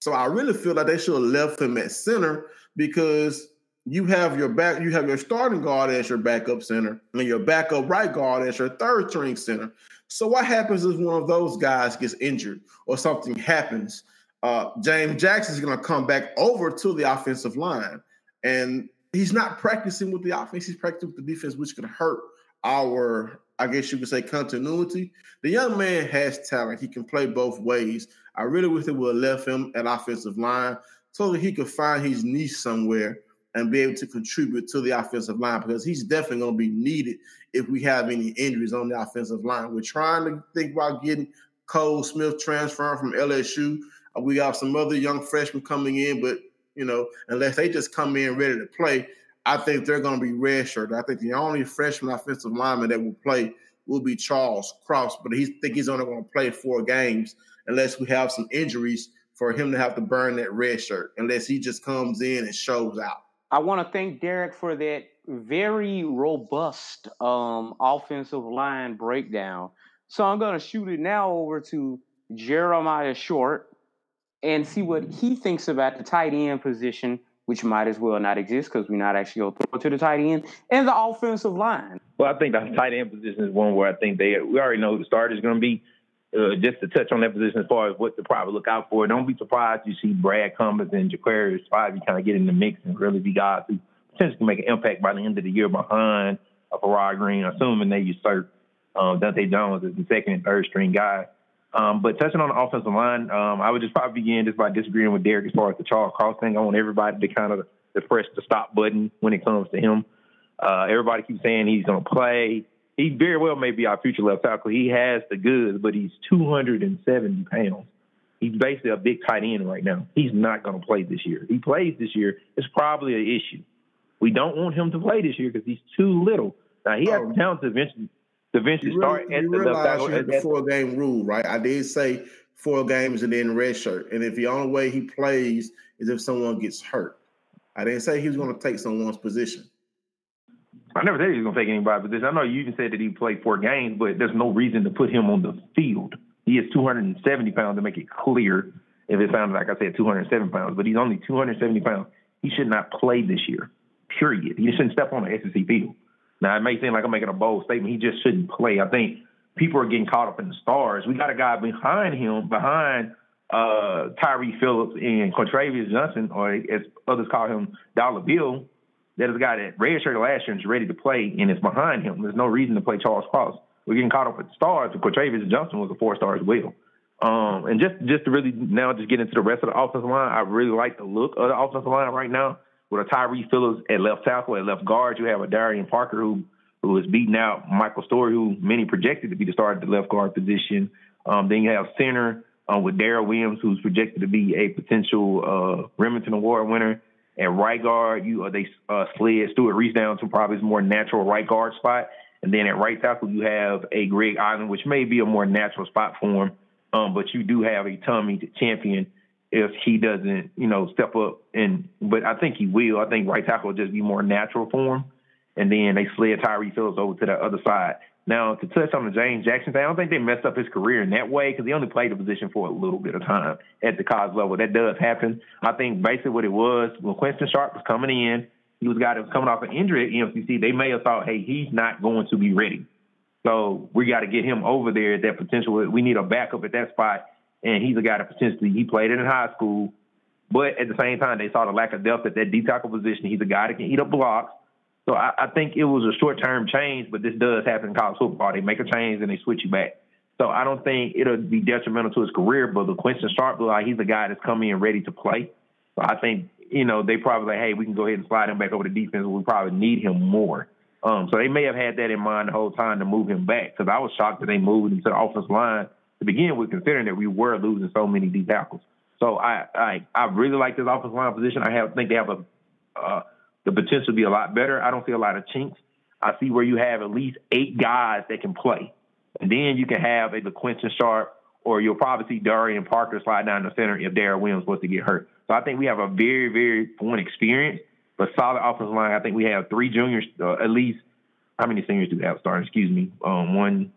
So I really feel like they should have left him at center because you have your back, you have your starting guard as your backup center, and your backup right guard as your third string center. So what happens if one of those guys gets injured or something happens? Uh, James Jackson is going to come back over to the offensive line, and he's not practicing with the offense. He's practicing with the defense, which could hurt our, I guess you could say, continuity. The young man has talent. He can play both ways. I really wish they would have left him at offensive line so that he could find his niche somewhere and be able to contribute to the offensive line because he's definitely going to be needed if we have any injuries on the offensive line. We're trying to think about getting Cole Smith transferring from LSU. We got some other young freshmen coming in, but you know, unless they just come in ready to play, I think they're going to be redshirted. I think the only freshman offensive lineman that will play will be Charles Cross, but he think he's only going to play four games unless we have some injuries for him to have to burn that red shirt, unless he just comes in and shows out.
I want to thank Derek for that very robust um, offensive line breakdown. So I'm going to shoot it now over to Jeremiah Short and see what he thinks about the tight end position, which might as well not exist because we're not actually going to throw to the tight end, and the offensive line.
Well, I think the tight end position is one where I think they we already know the starter is going to be. Uh, just to touch on that position as far as what to probably look out for, don't be surprised you see Brad Cumbest and Jaquarius probably kind of get in the mix and really be guys who potentially can make an impact by the end of the year behind a Farrod Green, assuming they usurp um, Dante Jones as the second and third string guy. Um, but touching on the offensive line, um, I would just probably begin just by disagreeing with Derek as far as the Charles Cross thing. I want everybody to kind of press the stop button when it comes to him. Uh, everybody keeps saying he's going to play. He very well may be our future left tackle. He has the goods, but he's 270 pounds. He's basically a big tight end right now. He's not going to play this year. He plays this year. It's probably an issue. We don't want him to play this year because he's too little. Now he has
Oh.
talent to eventually to eventually
You,
start at
you
the
realize
tackle.
you
at-
the four game rule, right? I did say four games and then red shirt. And if the only way he plays is if someone gets hurt. I didn't say he was going to take someone's position.
I never said he was gonna take anybody but. I know you even said that he played four games, but there's no reason to put him on the field. He is 270 pounds to make it clear. If it sounds like I said 207 pounds, but he's only 270 pounds. He should not play this year. Period. He shouldn't step on the SEC field. Now it may seem like I'm making a bold statement. He just shouldn't play. I think people are getting caught up in the stars. We got a guy behind him, behind uh, Tyree Phillips and Kwatrivous Johnson, or as others call him, Dollar Bill. That is a guy that redshirted last year and is ready to play, and it's behind him. There's no reason to play Charles Cross. We're getting caught up with stars. But Johnson was a four star as well. Um, and just just to really now just get into the rest of the offensive line, I really like the look of the offensive line right now. With a Tyree Phillips at left tackle, at left guard, you have a Darian Parker who who is beating out Michael Story, who many projected to be the starter at the left guard position. Um, then you have center um, with Daryl Williams, who's projected to be a potential uh, Remington Award winner. At right guard, you uh, they uh, slid Stewart Reese down to probably his more natural right guard spot, and then at right tackle you have a Greg Eiland, which may be a more natural spot for him, um, but you do have a Tommy champion if he doesn't, you know, step up. And but I think he will. I think right tackle will just be more natural for him, and then they slid Tyree Phillips over to the other side. Now, to touch on the James Jackson thing, I don't think they messed up his career in that way because he only played the position for a little bit of time at the college level. That does happen. I think basically what it was when Quentin Sharp was coming in, he was was coming off an injury at EMCC. They may have thought, hey, he's not going to be ready. So we got to get him over there. At that potential, we need a backup at that spot. And he's a guy that potentially he played it in high school, but at the same time they saw the lack of depth at that D tackle position. He's a guy that can eat up blocks. So I, I think it was a short term change, but this does happen in college football. They make a change and they switch you back. So I don't think it'll be detrimental to his career. But the Quentin Sharp, like he's a guy that's coming in ready to play. So I think you know they probably like, hey, we can go ahead and slide him back over to defense. We probably need him more. Um, so they may have had that in mind the whole time to move him back because I was shocked that they moved him to the offensive line to begin with, considering that we were losing so many D tackles. So I I, I really like this offensive line position. I have think they have a uh, the potential to be a lot better. I don't see a lot of chinks. I see where you have at least eight guys that can play, and then you can have a Quentin Sharp or you'll probably see Darian Parker slide down the center if Darrell Williams was to get hurt. So I think we have a very very one experience but solid offensive line. I think we have three juniors, uh, at least. How many seniors do we have starting? Excuse me. Um, one,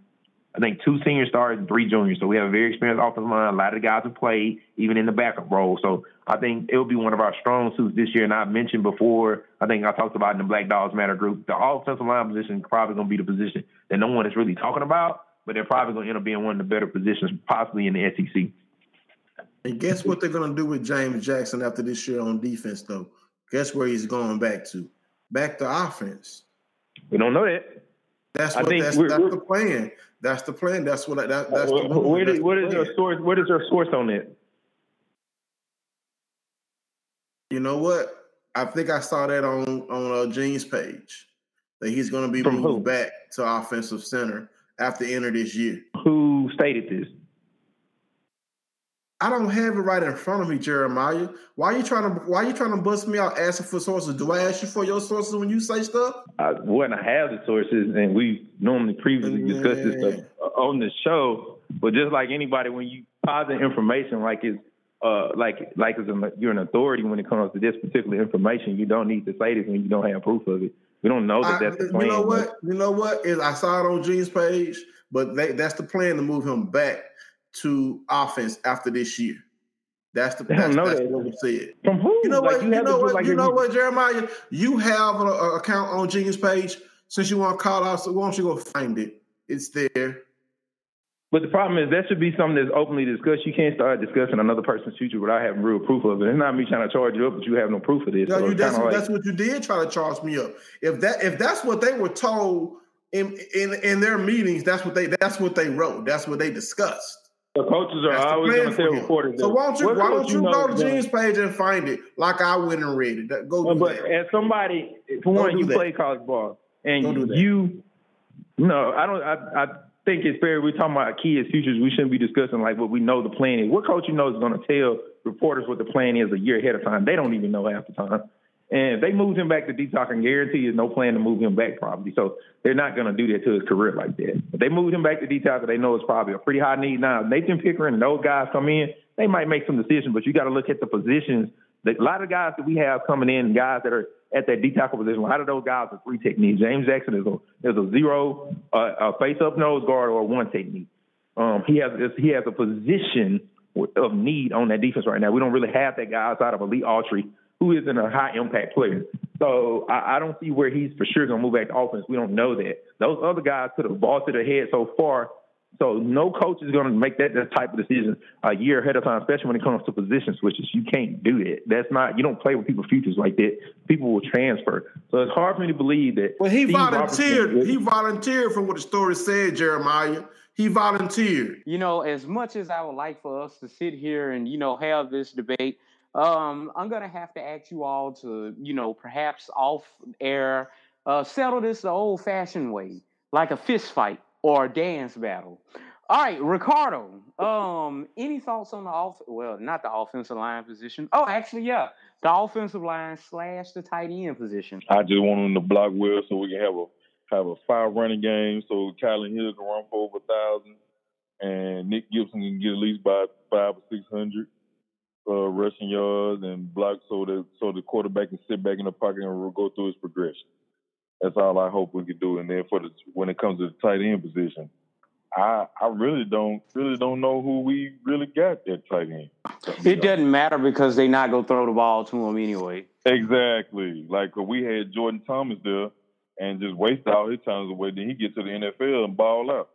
I think two senior stars and three juniors. So we have a very experienced offensive line. A lot of the guys have played, even in the backup role. So I think it will be one of our strong suits this year. And I mentioned before, I think I talked about in the Black Dogs Matter group, the offensive line position is probably going to be the position that no one is really talking about, but they're probably going to end up being one of the better positions, possibly in the SEC.
And guess what they're going to do with James Jackson after this year on defense, though? Guess where he's going back to? Back to offense.
We don't know that.
That's what that's,
we're-
that's
we're-
the plan. That's the plan. That's what I- that, that's the
where
That's
is,
the
what is your source? What is your source on it?
You know what? I think I saw that on on uh, Gene's page that he's going to be
From
moved
who?
back to offensive center after end of this year.
Who stated this?
I don't have it right in front of me, Jeremiah. Why you trying to Why you trying to bust me out asking for sources? Do I ask you for your sources when you say stuff?
I wouldn't have the sources, and we normally previously discussed this stuff on the show. But just like anybody, when you posit information like it's uh like like it's an, you're an authority when it comes to this particular information, you don't need to say this when you don't have proof of it. We don't know that
I-
that's the plan.
you know what? You know what? Is I saw it on Gene's page, but they, that's the plan to move him back to offense after this year. That's the that's,
know
that's
that.
what we said.
From who?
You know
Like,
what? You,
have
know what?
like
you know what, Jeremiah? You have an account on Gene's page. Since you want to call out, so why don't you go find it? It's there.
But the problem is that should be something that's openly discussed. You can't start discussing another person's future without having real proof of it. It's not me trying to charge you up, but you have no proof of this.
No,
So
you, that's,
like,
that's what you did try to charge me up. If that if that's what they were told in in in their meetings, that's what they that's what they wrote. That's what they discussed.
The coaches are
That's
always going to tell reporters.
So why don't you why don't you go to? Gene's page and find it like I went and read it? Go do
But
that.
as somebody, for one, you
that.
play college ball, and
do that.
you, no, I don't. I, I think it's fair. We're talking about kids' futures. We shouldn't be discussing like what we know the plan is. What coach you know is going to tell reporters what the plan is a year ahead of time? They don't even know half the time. And if they moved him back to D, I can guarantee there's no plan to move him back probably. So they're not going to do that to his career like that. If they moved him back to D, they know it's probably a pretty high need now. Nathan Pickering and those guys come in, they might make some decisions, but you got to look at the positions. a lot of guys that we have coming in, guys that are at that D tackle position, a lot of those guys are three techniques. James Jackson is a is a zero, uh, a face up nose guard, or one technique. Um, he has he has a position of need on that defense right now. We don't really have that guy outside of Elite Autry who isn't a high impact player. So I, I don't see where he's for sure going to move back to offense. We don't know that. Those other guys could have vaulted ahead so far. So no coach is going to make that, that type of decision a year ahead of time, especially when it comes to position switches. You can't do that. That's not you don't play with people's futures like that. People will transfer. So it's hard for me to believe that.
Well, he Steve volunteered. He volunteered for what the story said, Jeremiah. He volunteered.
You know, as much as I would like for us to sit here and you know have this debate, um, I'm gonna have to ask you all to, you know, perhaps off air, uh, settle this the old fashioned way, like a fist fight or a dance battle. All right, Ricardo. Um, any thoughts on the off? Well, not the offensive line position. Oh, actually, yeah, the offensive line slash the tight end position.
I just want them to block well so we can have a have a five running game so Kylin Hill can run for over a thousand, and Nick Gibson can get at least by five or six hundred uh, rushing yards and blocks, so that so the quarterback can sit back in the pocket and go through his progression. That's all I hope we can do. And then for the when it comes to the tight end position, I I really don't really don't know who we really got at tight end.
It doesn't matter because they not gonna throw the ball to him anyway.
Exactly. Like we had Jordan Thomas there and just waste all his time away. Then he get to the NFL and ball out.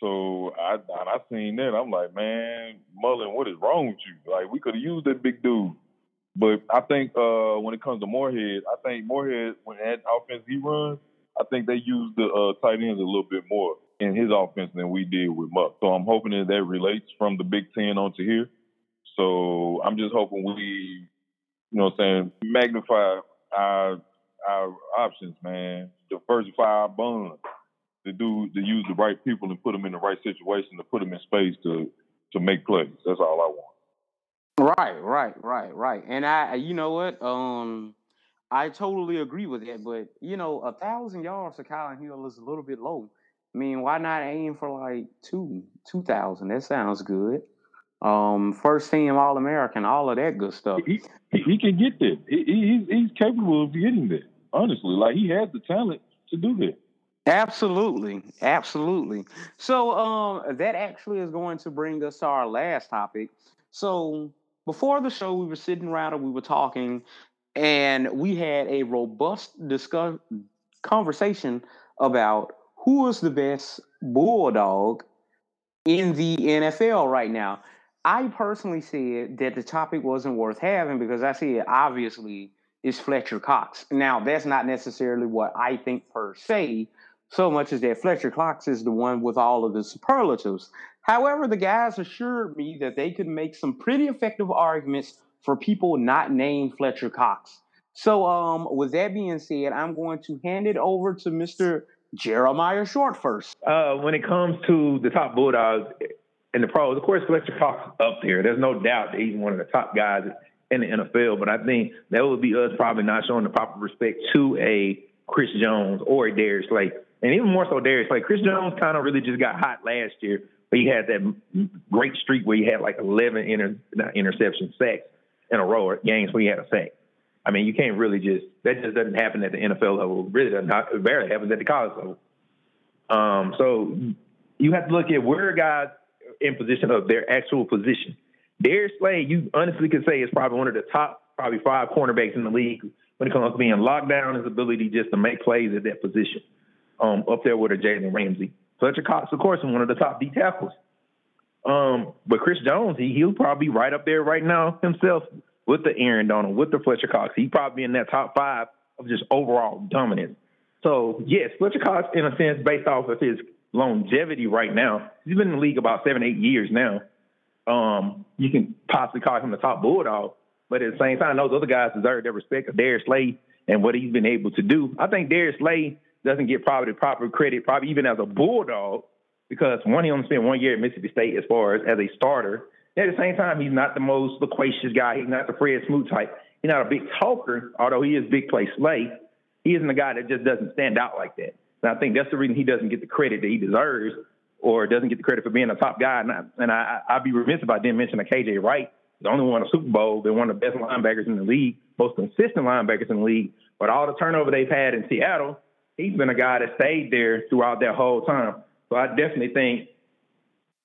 So I I seen that. I'm like, man, Mullen, what is wrong with you? Like we could have used that big dude. But I think uh, when it comes to Moorhead, I think Moorhead when that offense he runs, I think they use the uh, tight ends a little bit more in his offense than we did with Muck. So I'm hoping that that relates from the Big Ten onto here. So I'm just hoping we, you know, what I'm saying magnify our our options, man. Diversify our bonds to do to use the right people and put them in the right situation to put them in space to to make plays. That's all I
want. Right, right, right, right. And I, you know what? Um, I totally agree with that. But you know, a thousand yards to Kylin Hill is a little bit low. I mean, why not aim for like two, two thousand? That sounds good. Um, first team All American, all of that good stuff.
He, he, he can get there. He, he, he's capable of getting there. Honestly, like he has the talent to do that.
Absolutely, absolutely. So um, that actually is going to bring us to our last topic. So before the show, we were sitting around and we were talking, and we had a robust discuss conversation about who is the best bulldog in the NFL right now. I personally said that the topic wasn't worth having because I said obviously it's Fletcher Cox. Now that's not necessarily what I think per se so much as that Fletcher Cox is the one with all of the superlatives. However, the guys assured me that they could make some pretty effective arguments for people not named Fletcher Cox. So, um, with that being said, I'm going to hand it over to Mr. Jeremiah Short first.
Uh, when it comes to the top Bulldogs in the pros, of course, Fletcher Cox is up there. There's no doubt that he's one of the top guys in the NFL. But I think that would be us probably not showing the proper respect to a Chris Jones or a Darius Slay and even more so Darius. Like Chris Jones kind of really just got hot last year, but he had that great streak where he had like 11 inter, interception sacks in a row or games where he had a sack. I mean, you can't really just that just doesn't happen at the NFL level. Really doesn't. It barely happens at the college level. Um, so you have to look at where guys in position of their actual position. Darius Slay, you honestly could say is probably one of the top, probably five cornerbacks in the league when it comes to being locked down, his ability just to make plays at that position um, up there with a Jalen Ramsey. Fletcher Cox, of course, is one of the top D tackles. Um, but Chris Jones, he he'll probably be right up there right now himself with the Aaron Donald, with the Fletcher Cox. He probably in that top five of just overall dominance. So yes, Fletcher Cox, in a sense, based off of his longevity right now, he's been in the league about seven, eight years now. Um, you can possibly call him the top bulldog, but at the same time, those other guys deserve their respect of Darius Slay and what he's been able to do. I think Darius Slay doesn't get probably proper credit, probably even as a bulldog, because one, he only spent one year at Mississippi State as far as as a starter. At the same time, he's not the most loquacious guy. He's not the Fred Smoot type. he's not a big talker, although he is big play slay. He isn't a guy that just doesn't stand out like that. And I think that's the reason he doesn't get the credit that he deserves or doesn't get the credit for being a top guy. And, I, and I, I'd be remiss if I didn't mention a KJ Wright. The only one in a Super Bowl. They're one of the best linebackers in the league, most consistent linebackers in the league. But all the turnover they've had in Seattle, he's been a guy that stayed there throughout that whole time. So I definitely think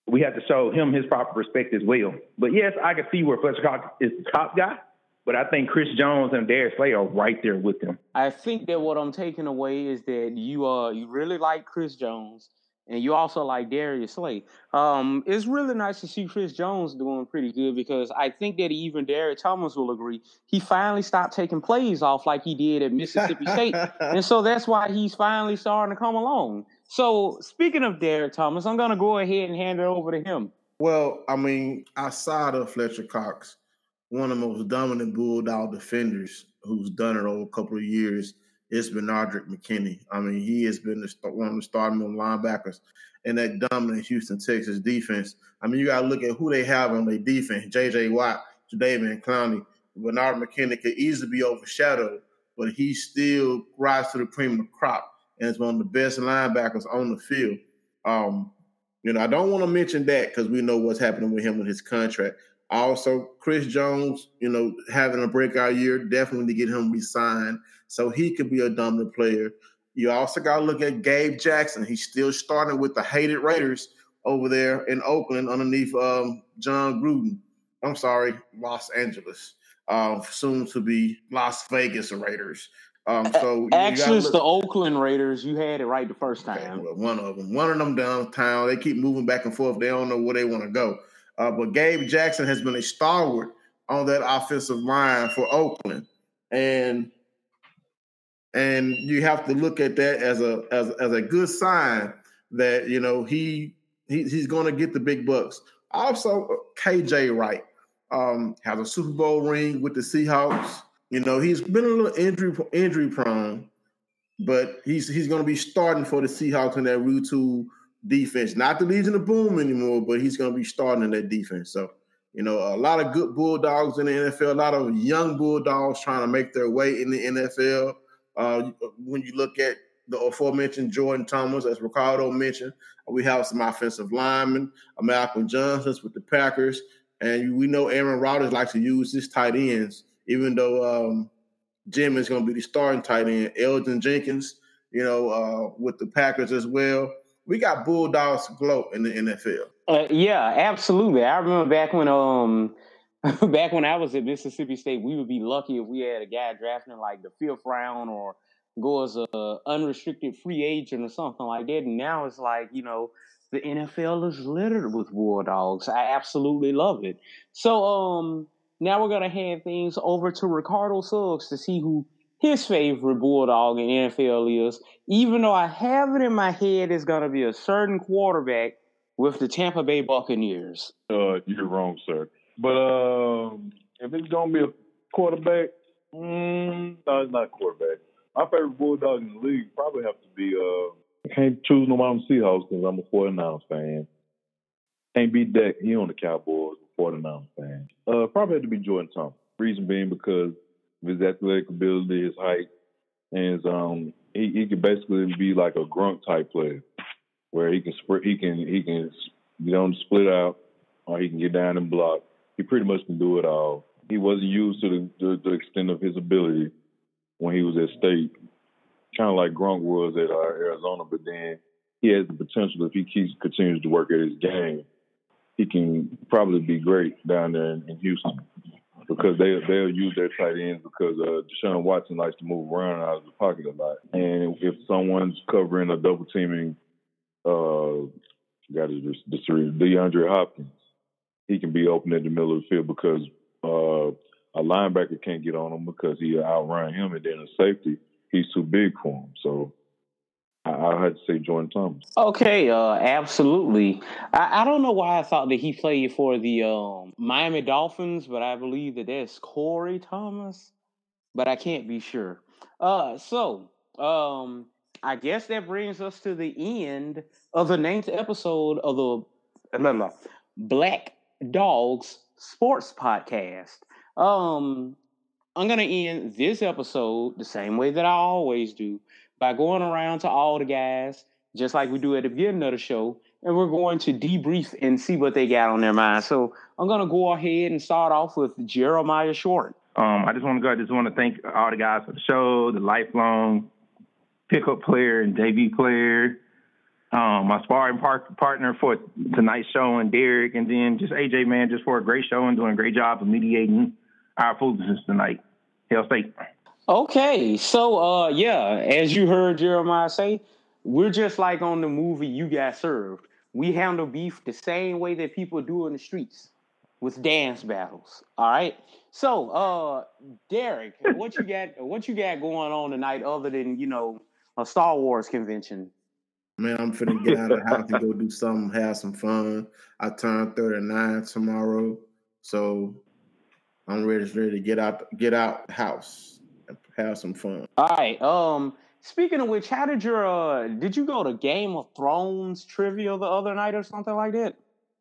we have to show him his proper respect as well. But yes, I can see where Fletcher Cox is the top guy. But I think Chris Jones and Darius Slay are right there with him.
I think that what I'm taking away is that you uh you really like Chris Jones and you also like Darius Slay. Um, it's really nice to see Chris Jones doing pretty good because I think that even Derrick Thomas will agree. He finally stopped taking plays off like he did at Mississippi State, and so that's why he's finally starting to come along. So speaking of Derrick Thomas, I'm gonna go ahead and hand it over to him.
Well, I mean, outside of Fletcher Cox, one of the most dominant Bulldog defenders who's done it over a couple of years it's Benardrick McKinney. I mean, he has been the, one of the starting linebackers in that dominant Houston, Texas defense. I mean, you got to look at who they have on their defense. J.J. Watt, Jadeveon Clowney, Bernard McKinney could easily be overshadowed, but he still rises to the cream of the crop and is one of the best linebackers on the field. Um, you know, I don't want to mention that because we know what's happening with him with his contract. Also, Chris Jones, you know, having a breakout year, definitely to get him re-signed so he could be a dominant player. You also got to look at Gabe Jackson. He's still starting with the hated Raiders over there in Oakland underneath um, Jon Gruden. I'm sorry, Los Angeles. Uh, soon to be Las Vegas Raiders. Um, so
actually, it's the Oakland Raiders. You had it right the first time. Okay,
well, one of them, one of them downtown. They keep moving back and forth. They don't know where they want to go. Uh, but Gabe Jackson has been a stalwart on that offensive line for Oakland, and and you have to look at that as a as, as a good sign that you know he, he he's going to get the big bucks. Also, KJ Wright um, has a Super Bowl ring with the Seahawks. You know he's been a little injury injury prone, but he's he's going to be starting for the Seahawks in that route to defense. Not the Legion of Boom anymore, but he's going to be starting in that defense. So, you know, a lot of good Bulldogs in the NFL, a lot of young Bulldogs trying to make their way in the NFL. Uh, when you look at the aforementioned Jordan Thomas, as Ricardo mentioned, we have some offensive linemen, Malcolm Johnson with the Packers, and we know Aaron Rodgers likes to use his tight ends, even though um, Jim is going to be the starting tight end. Elgton Jenkins, you know, uh, with the Packers as well we got bulldogs glow in the NFL.
Uh, yeah, absolutely. I remember back when um back when I was at Mississippi State, we would be lucky if we had a guy drafting like the fifth round or go as a unrestricted free agent or something like that. And now it's like you know the NFL is littered with bulldogs. I absolutely love it. So um now we're gonna hand things over to Ricardo Suggs to see who his favorite Bulldog in NFL is, even though I have it in my head, it's to be a certain quarterback with the Tampa Bay Buccaneers.
Uh, you're wrong, sir. But um, if it's to be a quarterback, mm, no, it's not quarterback. My favorite Bulldog in the league probably have to be. Uh, I can't choose no one Seahawks because I'm a 49ers fan. Can't beat Dak. He on the Cowboys, 49ers fan. Uh, probably have to be Jordan Thomas. Reason being because his athletic ability, his height, and his, um, he he can basically be like a grunt type player, where he can spread, he can he can on the split out, or he can get down and block. He pretty much can do it all. He wasn't used to the, the, the extent of his ability when he was at state, kind of like Gronk was at uh, Arizona. But then he has the potential if he keeps continues to work at his game, he can probably be great down there in, in Houston because they they'll use their tight ends because uh, Deshaun Watson likes to move around out of the pocket a lot, and if someone's covering a double teaming, uh, got to just DeAndre Hopkins, he can be open in the middle of the field because uh, a linebacker can't get on him because he outrun him, and then a safety he's too big for him. So I, had to say Jordan Thomas.
Okay, uh, absolutely. I, I, don't know why I thought that he played for the um, Miami Dolphins, but I believe that that's Corey Thomas, but I can't be sure. Uh, so, um, I guess that brings us to the end of the ninth episode of the blah, blah, Black Dogs Sports Podcast. Um, I'm gonna end this episode the same way that I always do by going around to all the guys, just like we do at the beginning of the show, and we're going to debrief and see what they got on their mind. So I'm gonna go ahead and start off with Jeremiah Short.
Um, I just want to go. I just want to thank all the guys for the show, the lifelong pickup player and JV player, um, my sparring par- partner for tonight's show, and Derek, and then just AJ man, just for a great show and doing a great job of mediating our foolishness tonight. Hail State.
Okay, so uh, yeah, as you heard Jeremiah say, we're just like on the movie You Got Served. We handle beef the same way that people do in the streets with dance battles. All right. So, uh, Derek, what you got? What you got going on tonight, other than you know a Star Wars convention?
Man, I'm finna get out of the house and go do something, have some fun. I turn 39 tomorrow, so I'm ready, ready to get out, get out the house and have some fun.
All right. Um, speaking of which, how did your uh, did you go to Game of Thrones trivia the other night or something like that?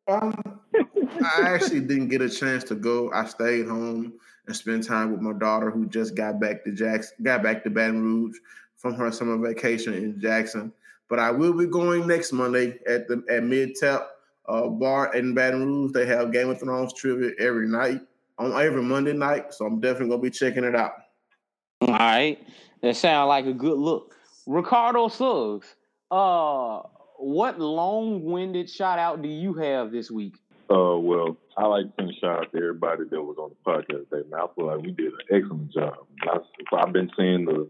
Um, I actually didn't get a chance to go. I stayed home and spent time with my daughter, who just got back to Jackson, got back to Baton Rouge from her summer vacation in Jackson. But I will be going next Monday at the at Mid Tap uh, Bar in Baton Rouge. They have Game of Thrones trivia every night on every Monday night, so I'm definitely gonna be checking it out.
All right, that sounds like a good look. Ricardo Suggs, uh, what long-winded shout out do you have this week?
Uh, well, I like to send a shout out to everybody that was on the podcast today. Man, I feel like we did an excellent job. I, I've been seeing the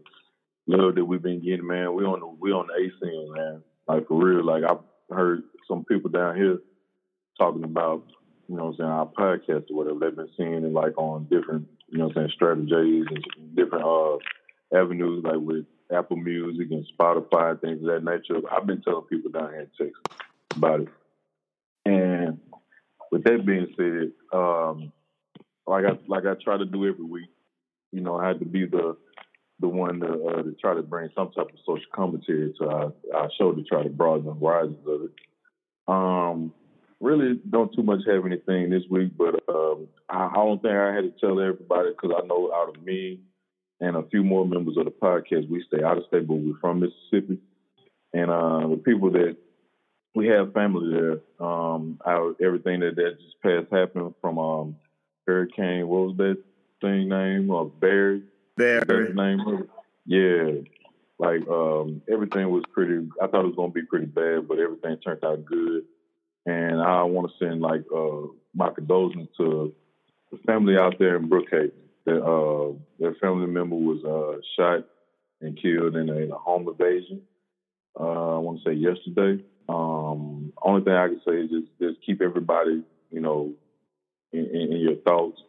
love that we've been getting, man. We on the we on the ACN, man. Like for real. Like I've heard some people down here talking about, you know, what I'm saying our podcast or whatever. They've been seeing it like on different, you know, what I'm saying strategies and different uh avenues, like with Apple Music and Spotify, things of that nature. I've been telling people down here in Texas about it. And with that being said, um, like I like I try to do every week, you know, I had to be the the one to, uh, to try to bring some type of social commentary to our, our show to try to broaden the horizons of it. Um, really don't too much have anything this week, but um, I, I don't think I had to tell everybody because I know out of me and a few more members of the podcast, we stay out of state, but we're from Mississippi. And uh, the people that we have family there, um, everything that, that just passed happened from um, Hurricane, what was that thing name? Uh, Barry.
Barry.
name Yeah. Like um, everything was pretty. I thought it was gonna be pretty bad, but everything turned out good. And I want to send like uh, my condolences to the family out there in Brookhaven. That uh, their family member was uh, shot and killed in a, in a home invasion. Uh, I want to say yesterday. Um, only thing I can say is just, just keep everybody, you know, in, in, in your thoughts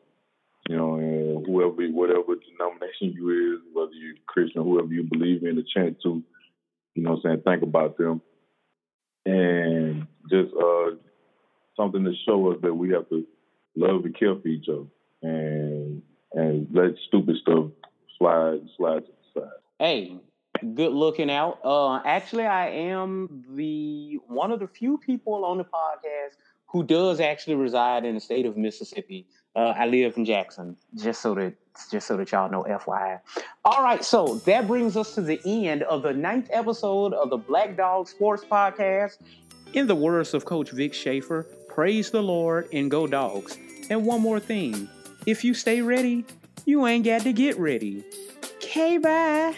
you know, and whoever, whatever denomination you is, whether you're Christian, whoever you believe in, the chance to, you know, I'm saying think about them, and just uh, something to show us that we have to love and care for each other, and and let stupid stuff slide slide to the side.
Hey, good looking out. Uh, actually, I am the one of the few people on the podcast who does actually reside in the state of Mississippi. Uh, I live in Jackson, just so that just so that y'all know, FYI. All right, so that brings us to the end of the ninth episode of the Black Dog Sports Podcast. In the words of Coach Vic Schaefer, praise the Lord and go dogs. And one more thing, if you stay ready, you ain't got to get ready. Okay, bye.